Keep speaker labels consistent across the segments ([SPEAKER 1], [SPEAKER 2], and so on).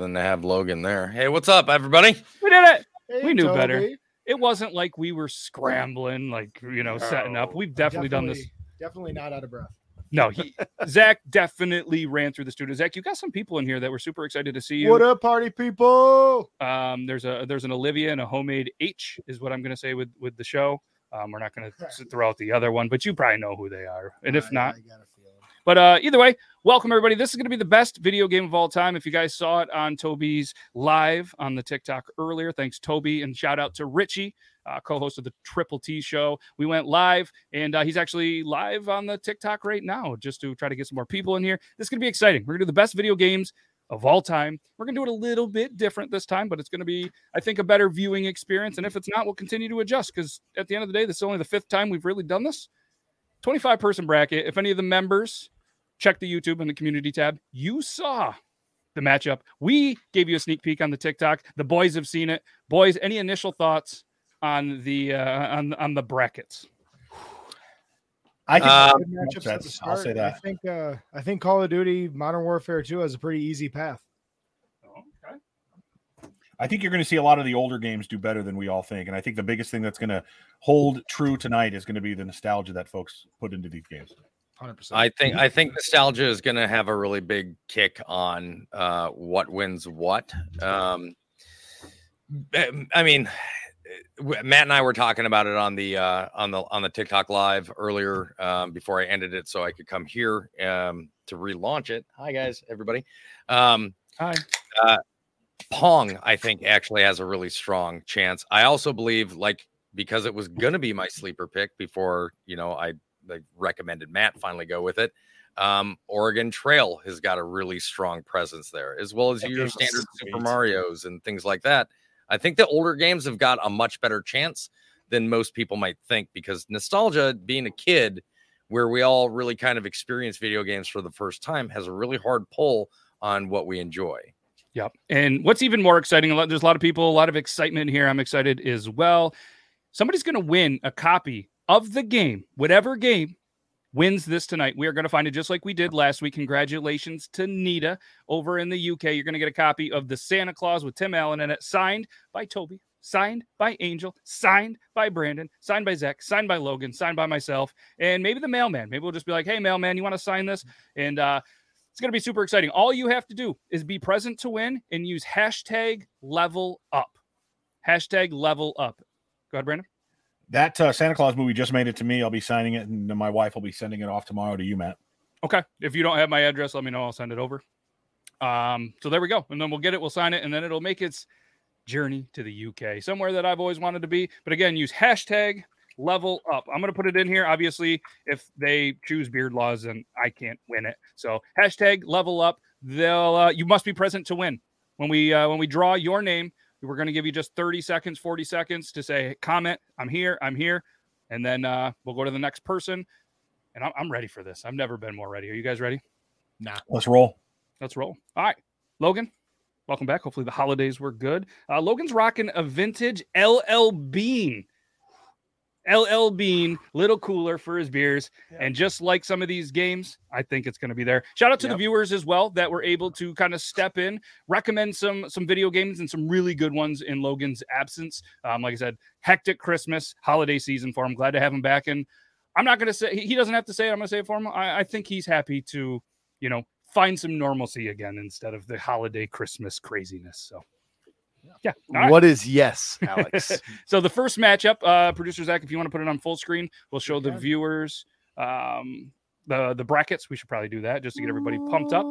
[SPEAKER 1] than to have Logan there. Hey, what's up, everybody?
[SPEAKER 2] We did it.
[SPEAKER 3] Hey,
[SPEAKER 2] We knew
[SPEAKER 3] Toby.
[SPEAKER 2] better. It wasn't like we were scrambling, like you know, setting up. We've definitely, done this.
[SPEAKER 3] Definitely not out of breath.
[SPEAKER 2] No, he, Zach definitely ran through the studio. Zach, you got some people in here that were super excited to see you.
[SPEAKER 3] What up, party people?
[SPEAKER 2] Um, there's a there's an Olivia and a homemade H is what I'm going to say with with the show. Um, we're not going to throw out the other one, but you probably know who they are. And if
[SPEAKER 3] I-
[SPEAKER 2] not,
[SPEAKER 3] I got a feeling.
[SPEAKER 2] But uh, either way, welcome everybody. This is going to be the best video game of all time. If you guys saw it on Toby's live on the TikTok earlier, thanks Toby, and shout out to Richie, uh, co-host of the Triple T Show. We went live, and uh, he's actually live on the TikTok right now, just to try to get some more people in here. This is going to be exciting. We're going to do the best video games of all time. We're going to do it a little bit different this time, but it's going to be, I think, a better viewing experience. And if it's not, we'll continue to adjust because at the end of the day, this is only the fifth time we've really done this. 25 person bracket. If any of the members check the YouTube and the community tab, you saw the matchup. We gave you a sneak peek on the TikTok. The boys have seen it. Boys, any initial thoughts on the uh, on on the brackets?
[SPEAKER 4] I think
[SPEAKER 1] Um,
[SPEAKER 3] Good matchups at the
[SPEAKER 4] that's-
[SPEAKER 3] start.
[SPEAKER 4] I'll say that.
[SPEAKER 3] I think uh, I think Call of Duty Modern Warfare 2 has a pretty easy path.
[SPEAKER 4] I think you're going to see a lot of the older games do better than we all think, and I think the biggest thing that's going to hold true tonight is going to be the nostalgia that folks put into these games.
[SPEAKER 3] 100%.
[SPEAKER 1] I think I think nostalgia is going to have a really big kick on uh, what wins what. Um, um, I mean, Matt and I were talking about it on the uh, on the on the TikTok live earlier um, before I ended it, so I could come here um, to relaunch it. Hi guys, everybody. Um,
[SPEAKER 2] Hi.
[SPEAKER 1] Pong, I think, actually has a really strong chance. I also believe, like, because it was going to be my sleeper pick before, you know, I like recommended Matt finally go with it. Um, Oregon Trail has got a really strong presence there, as well as
[SPEAKER 4] That
[SPEAKER 1] your standard Super. Mario's and things like that. I think the older games have got a much better chance than most people might think because nostalgia, being a kid, where we all really kind of experience video games for the first time, has a really hard pull on what we enjoy.
[SPEAKER 2] Yep. And what's even more exciting, a lot- there's a lot of people, a lot of excitement here. I'm excited as well. Somebody's going to win a copy of the game, whatever game wins this tonight. We are going to find it just like we did last week. Congratulations to Nita over in the UK. You're going to get a copy of the Santa Claus with Tim Allen in it, signed by Toby, signed by Angel, signed by Brandon, signed by Zach, signed by Logan, signed by myself, and maybe the mailman. Maybe we'll just be like, hey, mailman, you want to sign this? And uh, it's going to be super exciting. All you have to do is be present to win and use hashtag level up. Hashtag level up. Go ahead, Brandon.
[SPEAKER 4] That uh, Santa Claus movie just made it to me. I'll be signing it, and my wife will be sending it off tomorrow to you, Matt.
[SPEAKER 2] Okay. If you don't have my address, let me know. I'll send it over. Um, so there we go. And then we'll get it, we'll sign it, and then it'll make its journey to the UK, somewhere that I've always wanted to be. But again, use hashtag level up. I'm gonna put it in here. Obviously, if they choose beard laws, then I can't win it. So hashtag level up. They'll uh, you must be present to win. When we uh, when we draw your name, we're gonna give you just 30 seconds, 40 seconds to say comment, I'm here, I'm here, and then uh, we'll go to the next person. And I'm, I'm ready for this. I've never been more ready. Are you guys ready? Nah.
[SPEAKER 4] Let's roll.
[SPEAKER 2] Let's roll. All right, Logan, welcome back. Hopefully the holidays were good. Uh, Logan's rocking a vintage LL Bean. LL Bean, little cooler for his beers. And just like some of these games, I think it's going to be there. Shout out to the viewers as well that were able to kind of step in, recommend some some video games and some really good ones in Logan's absence. Um, like I said, hectic Christmas holiday season for him. Glad to have him back. And I'm not going to say he he doesn't have to say it. I'm going to say it for him. I, I think he's happy to, you know, find some normalcy again instead of the holiday Christmas craziness. So, yeah. Right.
[SPEAKER 5] What is yes, Alex?
[SPEAKER 2] So the first matchup, uh, producer Zach, if you want to put it on full screen, we'll show the viewers um, the the brackets. We should probably do that just to get everybody pumped up.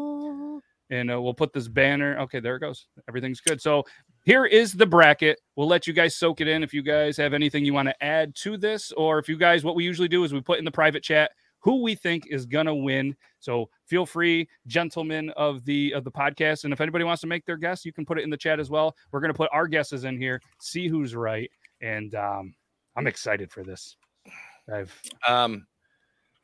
[SPEAKER 2] And uh, we'll put this banner. Okay, there it goes. Everything's good. So here is the bracket. We'll let you guys soak it in. If you guys have anything you want to add to this, or if you guys, what we usually do is we put in the private chat who we think is gonna win. So feel free, gentlemen of the of the podcast, and if anybody wants to make their guess, you can put it in the chat as well. We're gonna put our guesses in here, see who's right, and um, I'm excited for this. I've
[SPEAKER 1] Um,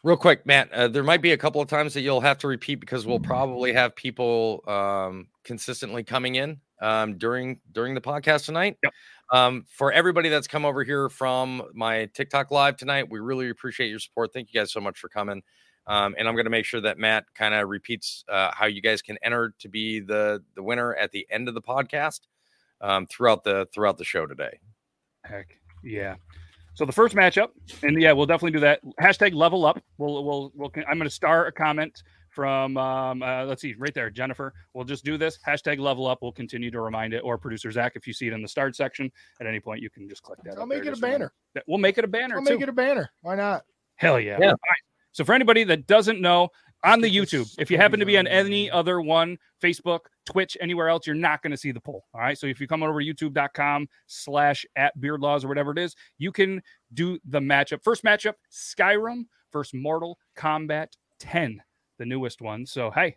[SPEAKER 1] real quick, Matt, uh, there might be a couple of times that you'll have to repeat because we'll probably have people um, consistently coming in um, during during the podcast tonight.
[SPEAKER 2] Yep.
[SPEAKER 1] Um, for everybody that's come over here from my TikTok live tonight, we really appreciate your support. Thank you guys so much for coming. Um, and I'm going to make sure that Matt kind of repeats uh, how you guys can enter to be the the winner at the end of the podcast um, throughout the throughout the show today.
[SPEAKER 2] Heck yeah. So the first matchup, and yeah, we'll definitely do that. Hashtag level up. We'll we'll we'll. I'm going to start a comment from um, uh, let's see right there, Jennifer. We'll just do this hashtag level up. We'll continue to remind it, or producer Zach, if you see it in the start section at any point, you can just click that.
[SPEAKER 3] I'll make it a banner.
[SPEAKER 2] that- We'll make it a banner.
[SPEAKER 3] I'll
[SPEAKER 2] too.
[SPEAKER 3] make it a banner. Why not?
[SPEAKER 2] Hell yeah.
[SPEAKER 1] Yeah.
[SPEAKER 2] All right. So for anybody that doesn't know, on the YouTube, if you happen to be on
[SPEAKER 3] on.
[SPEAKER 2] any other one, Facebook, Twitch, anywhere else, you're not going to see the poll. All right. So if you come over to youtube.com slash at beard laws or whatever it is, you can do the matchup. First matchup, Skyrim versus Mortal Kombat 10, the newest one. So hey,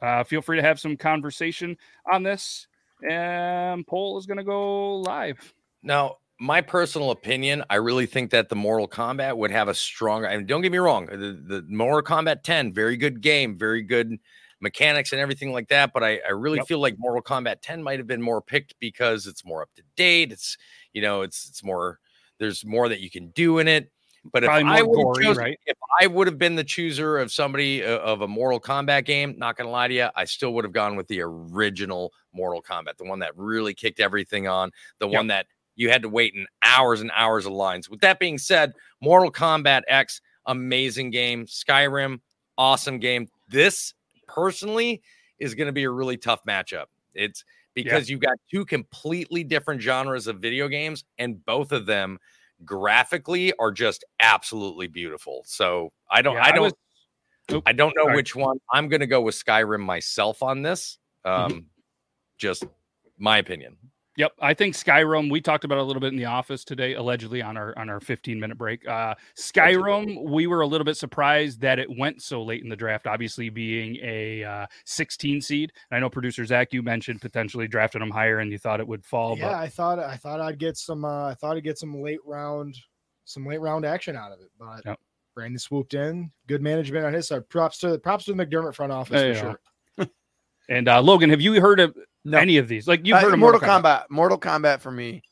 [SPEAKER 2] uh, feel free to have some conversation on this. And poll is going to go live.
[SPEAKER 1] Now, my personal opinion, I really think that the Mortal Kombat would have a stronger. I mean, don't get me wrong, the, the Mortal Kombat 10, very good game, very good mechanics and everything like that. But I, I really
[SPEAKER 2] Yep.
[SPEAKER 1] feel like Mortal Kombat 10 might have been more picked because it's more up to date. It's you know, it's it's more. There's more that you can do in it. But if
[SPEAKER 2] Probably
[SPEAKER 1] I would
[SPEAKER 2] gory,
[SPEAKER 1] have
[SPEAKER 2] right?
[SPEAKER 1] if I would have been the chooser of somebody uh, of a Mortal Kombat game, not gonna lie to you, I still would have gone with the original Mortal Kombat, the one that really kicked everything on, the
[SPEAKER 2] Yep.
[SPEAKER 1] one that you had to wait in hours and hours of lines. With that being said, Mortal Kombat X, amazing game. Skyrim, awesome game. This personally is going to be a really tough matchup. It's because you've got two completely different genres of video games, and both of them graphically are just absolutely beautiful. So I don't,
[SPEAKER 2] Yeah,
[SPEAKER 1] I
[SPEAKER 2] I
[SPEAKER 1] don't,
[SPEAKER 2] was- Oop,
[SPEAKER 1] I don't know
[SPEAKER 2] sorry.
[SPEAKER 1] which one. I'm going to go with Skyrim myself on this.
[SPEAKER 2] Mm-hmm.
[SPEAKER 1] Um, Just my opinion.
[SPEAKER 2] Yep, I think Skyrim. We talked about it a little bit in the office today, allegedly on our on our 15 minute break. Uh, Skyrim, we were a little bit surprised that it went so late in the draft. Obviously, being a uh, 16 seed. And I know producer Zach, you mentioned potentially drafting them higher, and you thought it would fall.
[SPEAKER 3] yeah, I thought I thought I'd get some. Uh, I thought I'd get some late round, some late round action out of it. But
[SPEAKER 2] Yep.
[SPEAKER 3] Brandon swooped in. Good management on his side. Props to props to the McDermott front office
[SPEAKER 2] There
[SPEAKER 3] for sure.
[SPEAKER 2] And uh, Logan, have you heard of
[SPEAKER 6] No.
[SPEAKER 2] any of these? Like you've
[SPEAKER 6] Uh,
[SPEAKER 2] heard of
[SPEAKER 6] Mortal, Kombat. Mortal Kombat for me.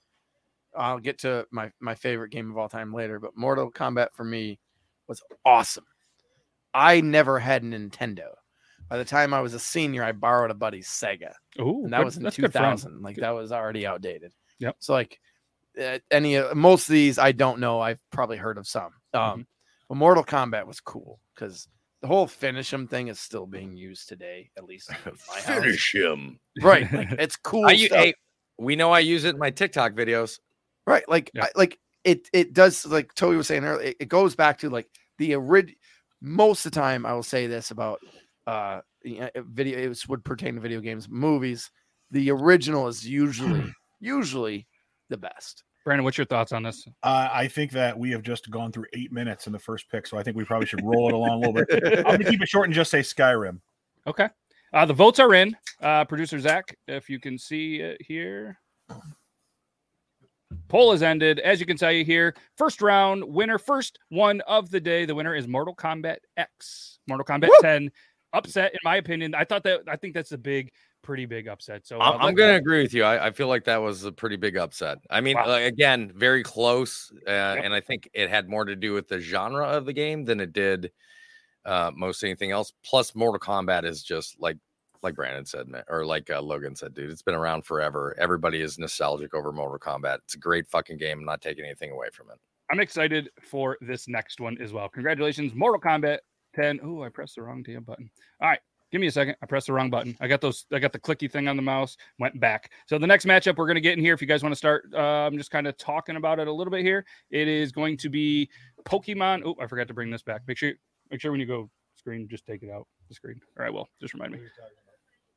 [SPEAKER 6] I'll get to my my favorite game of all time later, but Mortal Kombat for me was awesome. I never had a Nintendo. By the time I was a senior, I borrowed a buddy's Sega,
[SPEAKER 2] Ooh,
[SPEAKER 6] and that
[SPEAKER 2] good-
[SPEAKER 6] was in
[SPEAKER 2] that's good for 'em.
[SPEAKER 6] 2000. Like that was already outdated.
[SPEAKER 2] Yep.
[SPEAKER 6] So like uh, any uh, most of these I don't know. I've probably heard of some. Um,
[SPEAKER 2] Mm-hmm.
[SPEAKER 6] but Mortal Kombat was cool because the whole finish 'em thing is still being used today, at least in my house.
[SPEAKER 1] Finish him.
[SPEAKER 6] Right, like, it's cool.
[SPEAKER 1] I, u-
[SPEAKER 6] stuff.
[SPEAKER 1] hey, we know I use it in my TikTok videos.
[SPEAKER 6] Right. Like
[SPEAKER 2] Yeah.
[SPEAKER 6] I, like it it does like Toby was saying earlier, it, it goes back to like the orig most of the time I will say this about uh you know, video it would pertain to video games, movies. The original is usually usually the best.
[SPEAKER 2] Brandon, what's your thoughts on this?
[SPEAKER 4] Uh, I think that we have just gone through eight minutes in the first pick, so I think we probably should roll it along a little bit. I'm gonna keep it short and just say Skyrim.
[SPEAKER 2] Okay. Uh, the votes are in. Uh, Producer Zach, if you can see it here. Poll has ended. As you can tell you here, first round winner, first one of the day. The winner is Mortal Kombat X. Mortal Kombat
[SPEAKER 6] Woo!
[SPEAKER 2] 10. Upset, in my opinion. I thought that I think that's a big, pretty big upset. So uh,
[SPEAKER 1] I'm, I'm going to agree with you. I, I feel like that was a pretty big upset. I mean,
[SPEAKER 2] Wow.
[SPEAKER 1] like, again, very close, uh, and I think it had more to do with the genre of the game than it did uh, most anything else. Plus, Mortal Kombat is just like like Brandon said, or like uh, Logan said, dude. It's been around forever. Everybody is nostalgic over Mortal Kombat. It's a great fucking game. I'm not taking anything away from it.
[SPEAKER 2] I'm excited for this next one as well. Congratulations, Mortal Kombat 10. Oh, I pressed the wrong damn button. All right, give me a second. I pressed the wrong button. I got those. I got the clicky thing on the mouse. Went back. So the next matchup we're going to get in here. If you guys want to start, uh, I'm just kind of talking about it a little bit here. It is going to be Pokemon. Oh, I forgot to bring this back. Make sure. Make sure when you go screen, just take it out the screen. All right. Well, just remind me.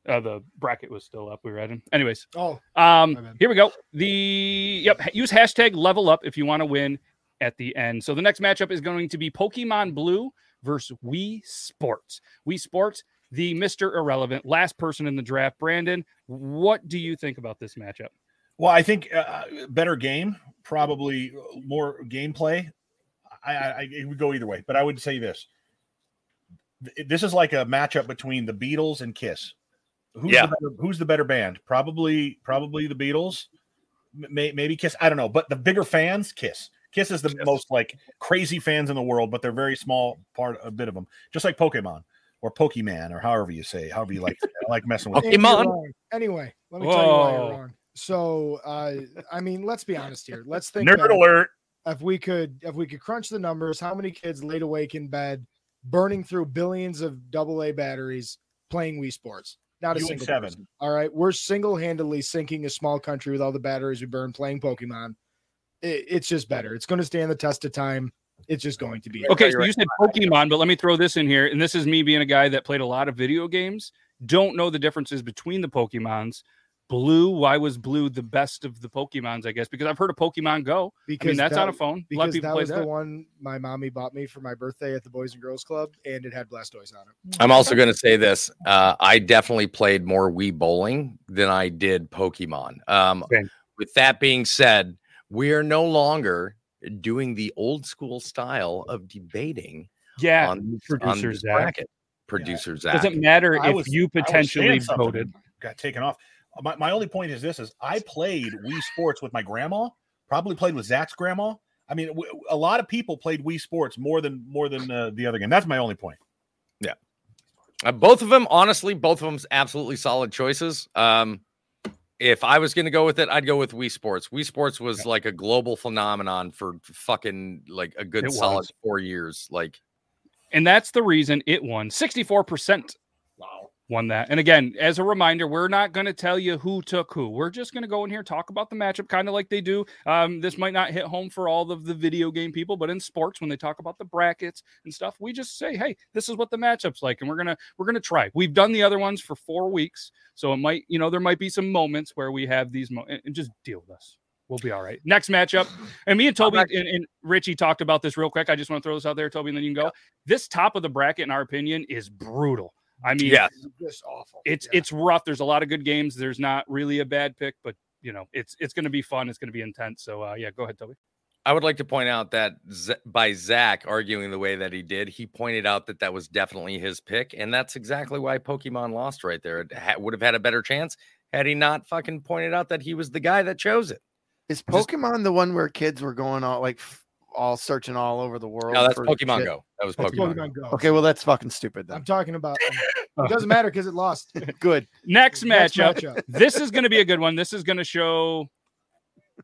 [SPEAKER 2] Uh, the bracket was still up. We were at. Anyways,
[SPEAKER 3] Oh,
[SPEAKER 2] um, here we go. The yep, use hashtag level up if you want to win at the end. So the next matchup is going to be Pokemon Blue versus Wii Sports. Wii Sports, the Mr. Irrelevant, last person in the draft. Brandon, what do you think about this matchup?
[SPEAKER 4] Well, I think uh, better game, probably more gameplay. I, I, I it would go either way, but I would say this: this is like a matchup between the Beatles and Kiss. Who's
[SPEAKER 1] Yeah.
[SPEAKER 4] the better, who's the better band? Probably, probably the Beatles. May, maybe Kiss. I don't know, but the bigger fans, Kiss. Kiss is the most like crazy fans in the world, but they're very small part, a bit of them, just like Pokemon or Pokemon or however you say, however you like. I like messing with.
[SPEAKER 1] Okay. Pokemon.
[SPEAKER 3] Anyway, let me tell you why you're wrong. So, uh, I mean, let's be honest here. Let's think.
[SPEAKER 4] Nerd alert!
[SPEAKER 3] if we could if we could crunch the numbers how many kids laid awake in bed burning through billions of double a batteries playing wii sports not a
[SPEAKER 4] You
[SPEAKER 3] single
[SPEAKER 4] seven.
[SPEAKER 3] person. all right we're single-handedly sinking a small country with all the batteries we burn playing pokemon it, it's just better it's going to stand the test of time it's just going to be
[SPEAKER 2] Okay,
[SPEAKER 1] you're
[SPEAKER 2] so you said Pokemon, but let me throw this in here. And this is me being a guy that played a lot of video games. Don't know the differences between the Pokemons. Blue, why was blue the best of the Pokemons? I guess because I've heard of Pokemon Go. I
[SPEAKER 3] because
[SPEAKER 2] mean, that's
[SPEAKER 3] that,
[SPEAKER 2] on a phone. A lot of people
[SPEAKER 3] that
[SPEAKER 2] play
[SPEAKER 3] was
[SPEAKER 2] that.
[SPEAKER 3] the one my mommy bought me for my birthday at the boys and girls club and it had blastoise on it
[SPEAKER 1] I'm also going to say this. Uh, I definitely played more Wii bowling than I did Pokemon. Um,
[SPEAKER 2] Same.
[SPEAKER 1] with that being said, we are no longer doing the old school style of debating
[SPEAKER 2] Yeah,
[SPEAKER 1] on, on
[SPEAKER 2] producer
[SPEAKER 1] this
[SPEAKER 2] Zach.
[SPEAKER 1] bracket. Producer Zach.
[SPEAKER 2] doesn't matter
[SPEAKER 4] I
[SPEAKER 2] if
[SPEAKER 4] was-
[SPEAKER 2] you
[SPEAKER 4] I was saying
[SPEAKER 2] potentially voted.
[SPEAKER 4] Got taken off. My, my only point is this: is I played Wii Sports with my grandma. Probably played with Zach's grandma. I mean, a lot of people played Wii Sports more than more than uh, the other game. That's my only point.
[SPEAKER 1] Uh, both of them, honestly, both of them's absolutely solid choices. Um, if I was going to go with it, I'd go with Wii Sports. Wii Sports was like a global phenomenon for fucking like a good
[SPEAKER 2] It
[SPEAKER 1] solid
[SPEAKER 2] was.
[SPEAKER 1] four years. Like,
[SPEAKER 2] And that's the reason it won. 64%
[SPEAKER 3] wow
[SPEAKER 2] won that. And again, as a reminder, we're not going to tell you who took who. We're just going to go in here talk about the matchup, kind of like they do. Um, this might not hit home for all of the video game people, but in sports, when they talk about the brackets and stuff, we just say, "Hey, this is what the matchup's like," and we're gonna we're gonna try. We've done the other ones for four weeks, so it might you know there might be some moments where we have these mo- and and just deal with us. We'll be all right. Next matchup, and me and Toby and, and Richie talked about this real quick. I just want to throw this out there, Toby, and then you can go. This top of the bracket, in our opinion, is brutal. I mean,
[SPEAKER 1] yeah,
[SPEAKER 3] just awful
[SPEAKER 2] it's
[SPEAKER 3] Yeah.
[SPEAKER 2] it's rough. There's a lot of good games. There's not really a bad pick, but you know, it's it's going to be fun. It's going to be intense. So uh, yeah, go ahead, Toby.
[SPEAKER 1] I would like to point out that Z- by Zach arguing the way that he did, he pointed out that that was definitely his pick, and that's exactly why Pokemon lost right there. It ha- would have had a better chance had he not fucking pointed out that he was the guy that chose it.
[SPEAKER 6] Is
[SPEAKER 1] Just-
[SPEAKER 6] Pokemon the one where kids were going all like f- all searching all over the world?
[SPEAKER 1] No, that's Pokemon
[SPEAKER 6] shit?
[SPEAKER 1] Go. That was Pokemon.
[SPEAKER 3] Pokemon Go.
[SPEAKER 6] Okay, well that's fucking stupid
[SPEAKER 3] I'm talking about. It doesn't matter because it lost.
[SPEAKER 6] Good.
[SPEAKER 2] Next
[SPEAKER 3] Next
[SPEAKER 2] matchup.
[SPEAKER 3] matchup.
[SPEAKER 2] this is going to be a good one. This is going to show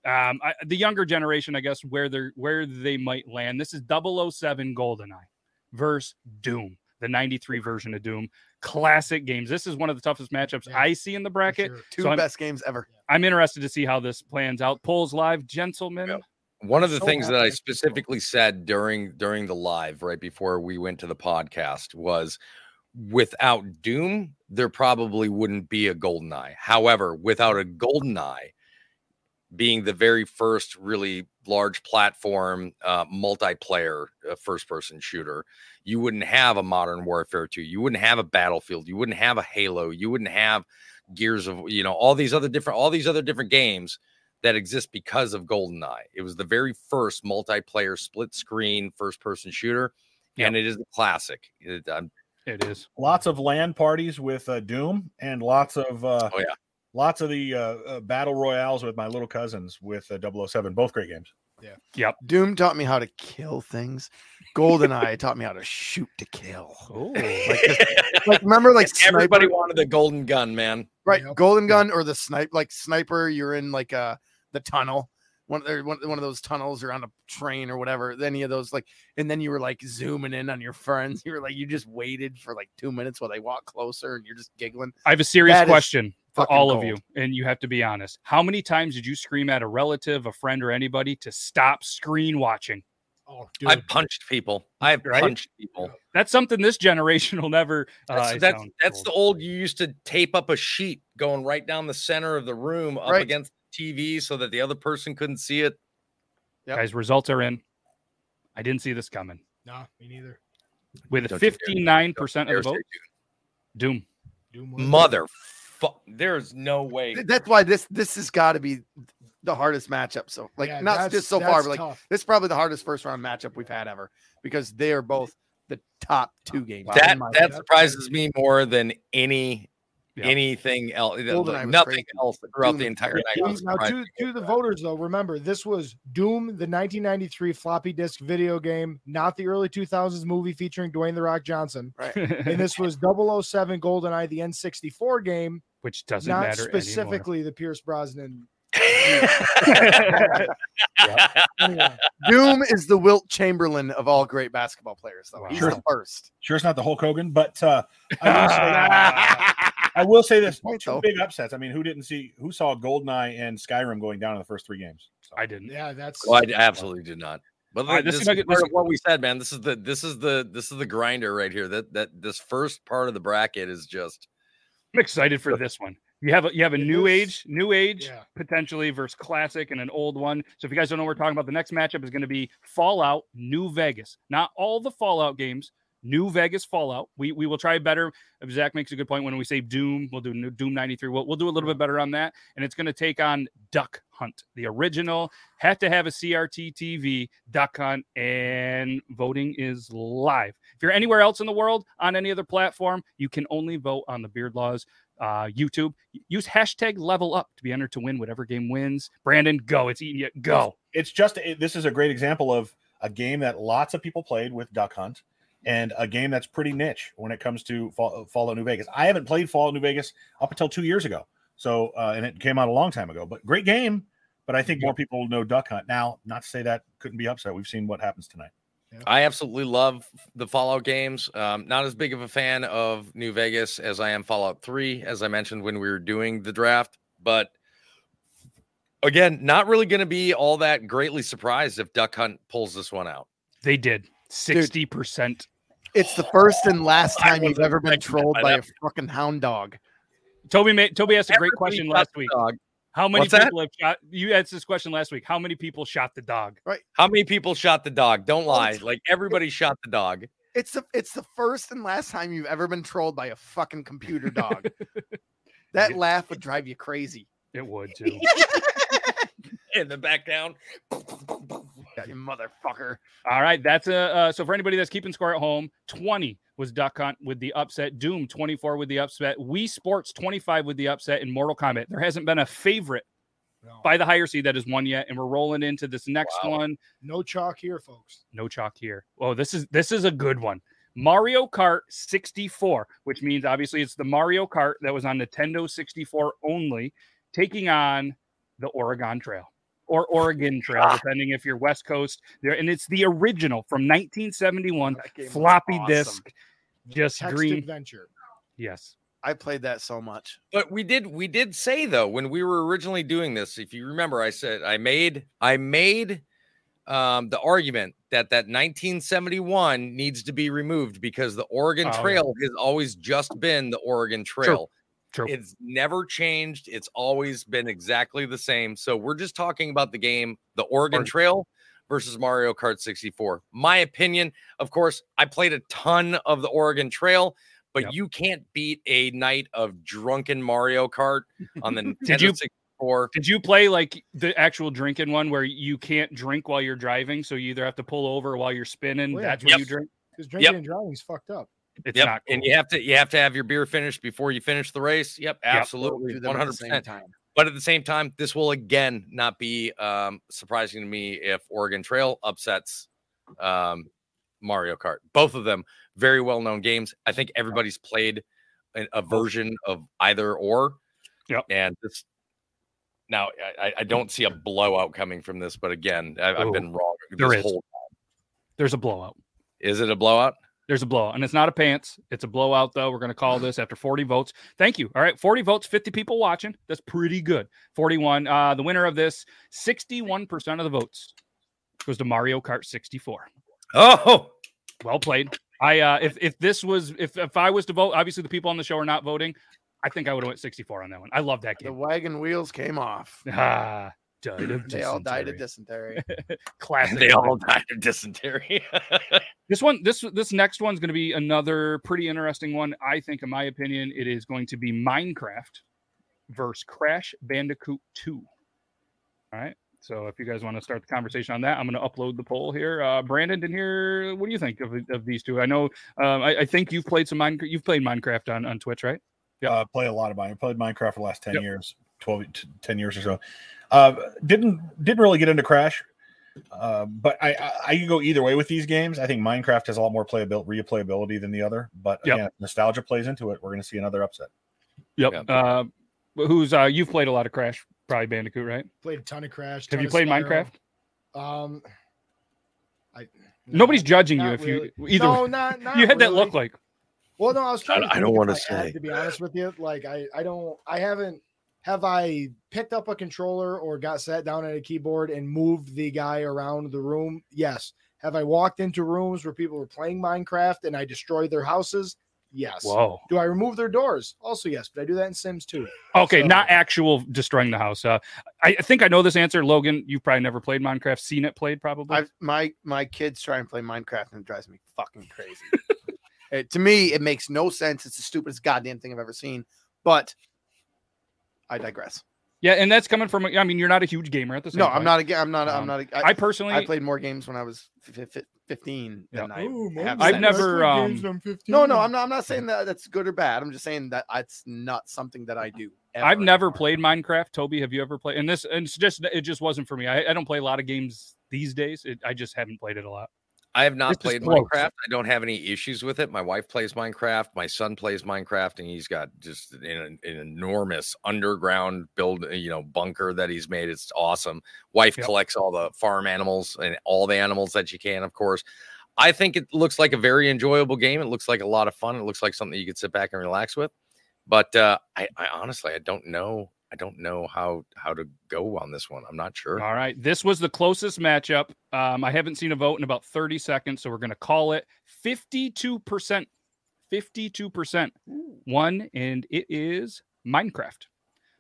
[SPEAKER 2] um I, the younger generation, I guess, where they're where they might land. This is 007 GoldenEye versus Doom, the 93 version of Doom. Classic games. This is one of the toughest matchups
[SPEAKER 3] Yeah,
[SPEAKER 2] I see in the bracket.
[SPEAKER 3] Sure.
[SPEAKER 6] Two
[SPEAKER 2] So I'm-
[SPEAKER 6] best games ever.
[SPEAKER 2] I'm interested to see how this plans out. Polls live, gentlemen.
[SPEAKER 1] Yep. One of the
[SPEAKER 3] So
[SPEAKER 1] things that I specifically said during during the live right before we went to the podcast was without Doom, there probably wouldn't be a GoldenEye. However, without a GoldenEye being the very first really large platform uh, multiplayer uh, first person shooter, you wouldn't have a Modern Warfare 2. You wouldn't have a Battlefield. You wouldn't have a Halo. You wouldn't have Gears of, you know, all these other different all these other different games that exist because of GoldenEye. It was the very first multiplayer split screen first person shooter, and it is a classic. It, um,
[SPEAKER 2] It is.
[SPEAKER 4] Lots of LAN parties with uh, Doom, and lots of uh,
[SPEAKER 1] Oh, yeah.
[SPEAKER 4] lots of the uh, uh, battle royales with my little cousins with uh, 007. Both great games. Yeah. Yep.
[SPEAKER 6] Doom taught me how to kill things. GoldenEye taught me how to shoot to kill.
[SPEAKER 2] Oh,
[SPEAKER 6] Like remember, like
[SPEAKER 1] everybody
[SPEAKER 6] sniper-
[SPEAKER 1] wanted the golden gun, man.
[SPEAKER 6] right?
[SPEAKER 3] Yep.
[SPEAKER 6] Golden gun or the snipe, like sniper. You're in like uh the tunnel, one or one, one of those tunnels or on a train or whatever. Any of those like, and then you were like zooming in on your friends. You were like, you just waited for like two minutes while they walk closer, and you're just giggling.
[SPEAKER 2] I have a serious
[SPEAKER 6] That is
[SPEAKER 2] question for
[SPEAKER 6] fucking
[SPEAKER 2] all of you, and you have to be honest. How many times did you scream at a relative, a friend, or anybody to stop screen watching?
[SPEAKER 3] Oh,
[SPEAKER 1] I
[SPEAKER 3] dude.
[SPEAKER 1] punched people. I've
[SPEAKER 2] Right?
[SPEAKER 1] punched people.
[SPEAKER 2] That's something this generation will never. Uh,
[SPEAKER 1] That's
[SPEAKER 2] I
[SPEAKER 1] that's, that's
[SPEAKER 2] old.
[SPEAKER 1] the old. You used to tape up a sheet going right down the center of the room up
[SPEAKER 6] Right.
[SPEAKER 1] against the TV so that the other person couldn't see it.
[SPEAKER 6] Yep.
[SPEAKER 2] guys. Results are in. I didn't see this coming.
[SPEAKER 3] Nah, me neither.
[SPEAKER 2] With
[SPEAKER 1] Don't
[SPEAKER 2] fifty nine percent of the vote, Doom.
[SPEAKER 3] Doom
[SPEAKER 1] Mother, fu- there's no way.
[SPEAKER 6] That's why this this has got to be the hardest matchup. So like
[SPEAKER 3] Yeah,
[SPEAKER 6] not just so far,
[SPEAKER 3] that's
[SPEAKER 6] but like
[SPEAKER 3] tough.
[SPEAKER 6] this is probably the hardest first round matchup we've had ever because they are both the top two games.
[SPEAKER 1] That that surprises me more than any
[SPEAKER 2] Yeah.
[SPEAKER 1] anything else.
[SPEAKER 6] GoldenEye
[SPEAKER 1] Nothing else throughout
[SPEAKER 6] Doom
[SPEAKER 1] the entire
[SPEAKER 6] crazy.
[SPEAKER 1] night.
[SPEAKER 3] Now, to, to the voters, though, remember this was Doom, the 1993 floppy disk video game, not the early 2000s movie featuring Dwayne the Rock Johnson. Right. And this was 007 GoldenEye, the N64 game,
[SPEAKER 2] Which doesn't
[SPEAKER 3] not
[SPEAKER 2] matter
[SPEAKER 3] specifically the Pierce Brosnan.
[SPEAKER 2] anymore.
[SPEAKER 3] Anyway,
[SPEAKER 6] Doom is the Wilt Chamberlain of all great basketball players, though.
[SPEAKER 2] Wow.
[SPEAKER 6] He's
[SPEAKER 4] Sure.
[SPEAKER 6] the first.
[SPEAKER 4] Sure, it's not the Hulk Hogan, but uh, I, will say, I will say this:
[SPEAKER 6] point,
[SPEAKER 4] two
[SPEAKER 6] though.
[SPEAKER 4] big upsets. I mean, who didn't see? Who saw Goldeneye and Skyrim going down in the first three games? So,
[SPEAKER 2] I didn't.
[SPEAKER 3] yeah, that's
[SPEAKER 1] well, I absolutely did not. But
[SPEAKER 2] right,
[SPEAKER 1] this,
[SPEAKER 2] this
[SPEAKER 1] is
[SPEAKER 2] is like-
[SPEAKER 1] part
[SPEAKER 2] this-
[SPEAKER 1] of what we said, man. This is the this is the this is the grinder right here. That that this first part of the bracket is just
[SPEAKER 2] I'm excited for this one. You have a you have a
[SPEAKER 3] It
[SPEAKER 2] new
[SPEAKER 3] is-
[SPEAKER 2] age, new age
[SPEAKER 3] yeah.
[SPEAKER 2] potentially versus classic and an old one. So if you guys don't know what we're talking about, the next matchup is going to be Fallout New Vegas. Not all the Fallout games, New Vegas Fallout. We we will try better. If Zach makes a good point when we say Doom, we'll do new- Doom 93. We'll, we'll do a little bit better on that. And it's going to take on Duck Hunt, the original. Had to have a CRT TV, Duck Hunt, and voting is live. If you're anywhere else in the world on any other platform, you can only vote on the Beard Laws uh, YouTube. Use hashtag level up to be entered to win whatever game wins. Brandon, go. It's eating you. Go.
[SPEAKER 4] it's just it- this is a great example of a game that lots of people played with Duck Hunt, and a game that's pretty niche when it comes to Fall, Fallout New Vegas. I haven't played Fallout New Vegas up until two years ago, so uh, and it came out a long time ago. But great game. But I think more people know Duck Hunt now. Not to say that couldn't be upset. We've seen what happens tonight.
[SPEAKER 1] I absolutely love the Fallout games. Um, not as big of a fan of New Vegas as I am Fallout 3, as I mentioned when we were doing the draft. But again, not really going to be all that greatly surprised if Duck Hunt pulls this one out.
[SPEAKER 2] They did. 60%.
[SPEAKER 6] It's the first and last time you've ever been trolled
[SPEAKER 1] by
[SPEAKER 6] by a fucking hound dog.
[SPEAKER 2] Toby made, Toby asked a great
[SPEAKER 1] Everybody
[SPEAKER 2] question last week.
[SPEAKER 1] dog.
[SPEAKER 2] How many
[SPEAKER 1] What's that?
[SPEAKER 2] people have shot? You asked this question last week. How many people shot the dog? Right.
[SPEAKER 1] How many people shot the dog? Don't lie. Like everybody shot the dog.
[SPEAKER 6] It's the it's the first and last time you've ever been trolled by a fucking computer dog. that laugh would drive you crazy.
[SPEAKER 2] It would too.
[SPEAKER 1] And then back down.
[SPEAKER 6] You motherfucker.
[SPEAKER 2] All right, that's a uh, so for anybody that's keeping score at home, 20 was Duck Hunt with the upset, Doom 24 with the upset, Wii Sports 25 with the upset, and Mortal Kombat. There hasn't been a favorite
[SPEAKER 3] no,
[SPEAKER 2] by the higher seed that has won yet, and we're rolling into this next
[SPEAKER 1] Wow.
[SPEAKER 2] one.
[SPEAKER 3] no chalk here, folks.
[SPEAKER 2] No chalk here. Oh, this is this is a good one. Mario Kart 64, which means obviously it's the Mario Kart that was on Nintendo 64 only, taking on the Oregon Trail or Oregon Trail, depending if you're West Coast. There, and it's the original from 1971
[SPEAKER 6] That game was
[SPEAKER 2] floppy
[SPEAKER 6] awesome.
[SPEAKER 2] disk, just
[SPEAKER 3] Text
[SPEAKER 2] green.
[SPEAKER 3] adventure.
[SPEAKER 2] Yes.
[SPEAKER 6] I played that so much.
[SPEAKER 1] But we did we did say though when we were originally doing this, if you remember, I said I made I made um the argument that that 1971 needs to be removed because the Oregon
[SPEAKER 2] Oh, yeah.
[SPEAKER 1] Trail has always just been the Oregon Trail.
[SPEAKER 2] True.
[SPEAKER 1] It's never changed. It's always been exactly the same. So we're just talking about the game, the Oregon
[SPEAKER 2] Oregon.
[SPEAKER 1] Trail versus Mario Kart 64. My opinion, of course, I played a ton of the Oregon Trail, but
[SPEAKER 2] Yep.
[SPEAKER 1] you can't beat a night of drunken Mario Kart on the Nintendo
[SPEAKER 2] you-
[SPEAKER 1] 64.
[SPEAKER 2] Did you play like the actual drinking one where you can't drink while you're driving? So you either have to pull over while you're spinning.
[SPEAKER 3] Oh, yeah.
[SPEAKER 2] That's when
[SPEAKER 1] Yep.
[SPEAKER 2] you drink.
[SPEAKER 3] Because drinking and driving is fucked up.
[SPEAKER 2] It's
[SPEAKER 1] Yep.
[SPEAKER 2] not cool.
[SPEAKER 1] And you have to you have to have your beer finished before you finish the race. Yep,
[SPEAKER 6] Don't
[SPEAKER 1] absolutely.
[SPEAKER 6] do at the same
[SPEAKER 1] 100%.
[SPEAKER 6] time.
[SPEAKER 1] But at the same time, this will again not be um, surprising to me if Oregon Trail upsets um, Mario Kart. Both of them very well known games. I think everybody's played a, a version of either or.
[SPEAKER 2] Yep.
[SPEAKER 1] And this now I, I- I don't see a blowout coming from this, but again, I, I've been wrong.
[SPEAKER 2] there
[SPEAKER 1] this
[SPEAKER 2] is.
[SPEAKER 1] whole-
[SPEAKER 2] There's a blowout.
[SPEAKER 1] is it a blowout?
[SPEAKER 2] There's a blowout, and it's not a pants. It's a blowout, though. We're going to call this after 40 votes. Thank you. All right, 40 votes, 50 people watching. That's pretty good. 41. Uh, the winner of this, 61% of the votes goes to Mario Kart 64.
[SPEAKER 1] Oh,
[SPEAKER 2] Well played. I uh, if if this was if if I was to vote, obviously the people on the show are not voting. I think I would have went 64 on that one. I love that game.
[SPEAKER 6] The wagon wheels came off.
[SPEAKER 2] Ah, died of
[SPEAKER 6] They all died of
[SPEAKER 2] dysentery.
[SPEAKER 6] dysentery.
[SPEAKER 2] Classic.
[SPEAKER 1] they all died of dysentery.
[SPEAKER 2] This one, this this next one's going to be another pretty interesting one. I think, in my opinion, it is going to be Minecraft versus Crash Bandicoot 2. All right. So if you guys want to start the conversation on that, I'm going to upload the poll here. Uh, Brandon, in here, what do you think of, of these two? I know, um, I, I think you've played some Minecraft. You've played Minecraft on, on Twitch, right? Yep.
[SPEAKER 4] Uh, play a lot of mine. I played Minecraft for the last ten
[SPEAKER 2] Yep.
[SPEAKER 4] years, 12, 10 years or so. Uh, didn't didn't really get into Crash, uh, but I, I I can go either way with these games. I think Minecraft has a lot more playability, replayability than the other. But
[SPEAKER 2] Yep.
[SPEAKER 4] again, if nostalgia plays into it. We're going to see another upset.
[SPEAKER 2] Yep.
[SPEAKER 1] Yep.
[SPEAKER 2] Uh, who's uh, you've played a lot of Crash, probably Bandicoot, right?
[SPEAKER 3] Played a ton of Crash.
[SPEAKER 2] Have you played
[SPEAKER 3] Spyro.
[SPEAKER 2] Minecraft?
[SPEAKER 3] Um, I.
[SPEAKER 2] Nobody's judging you if
[SPEAKER 3] really.
[SPEAKER 2] you either.
[SPEAKER 3] No, not, not
[SPEAKER 2] you had that look like.
[SPEAKER 3] Well, no, I was trying.
[SPEAKER 5] I-
[SPEAKER 3] to
[SPEAKER 5] I don't wanna
[SPEAKER 3] I had,
[SPEAKER 5] say.
[SPEAKER 3] To be honest with you, like I, I don't, I haven't. Have I picked up a controller or got sat down at a keyboard and moved the guy around the room? Yes. Have I walked into rooms where people were playing Minecraft and I destroyed their houses? Yes.
[SPEAKER 2] Whoa.
[SPEAKER 3] Do I remove their doors? Also, yes. But I do that in Sims too.
[SPEAKER 2] Okay,
[SPEAKER 3] So-
[SPEAKER 2] not actual destroying the house. Uh, I I think I know this answer. Logan, you've probably never played Minecraft, seen it played probably.
[SPEAKER 6] I've my my kids try and play Minecraft and it drives me fucking crazy. It- to me, it makes no sense. It's the stupidest goddamn thing I've ever seen. But I digress.
[SPEAKER 2] yeah, and that's coming from. I mean, you're not a huge gamer at this. same
[SPEAKER 6] No,
[SPEAKER 2] time.
[SPEAKER 6] I'm not. Again, I'm not.
[SPEAKER 2] Um,
[SPEAKER 6] I'm not. I,
[SPEAKER 2] I personally,
[SPEAKER 6] I played more games when I was f- f- 15 than
[SPEAKER 2] Yeah.
[SPEAKER 6] I
[SPEAKER 3] Ooh,
[SPEAKER 6] have
[SPEAKER 2] I've
[SPEAKER 6] since.
[SPEAKER 2] never, um,
[SPEAKER 6] No, no, I'm not. I'm not saying that that's good or bad. I'm just saying that it's not something that I do.
[SPEAKER 2] I've never
[SPEAKER 6] anymore.
[SPEAKER 2] played Minecraft. Toby, have you ever played? And this, and it's just, it just wasn't for me. I, I don't play a lot of games these days. It, I just haven't played it a lot.
[SPEAKER 1] I have not
[SPEAKER 2] This
[SPEAKER 1] played. Minecraft. I don't have any issues with it. My wife plays Minecraft. My son plays Minecraft, and he's got just an, an enormous underground build, you know, bunker that he's made. It's awesome. Wife
[SPEAKER 2] Yep.
[SPEAKER 1] collects all the farm animals and all the animals that you can, of course. I think it looks like a very enjoyable game. It looks like a lot of fun. It looks like something you could sit back and relax with. But uh, I, I honestly, I don't know. I don't know how how to go on this one. I'm not sure.
[SPEAKER 2] All right. This was the closest matchup. Um, I haven't seen a vote in about 30 seconds, so we're going to call it 52%. 52% one, and it is Minecraft.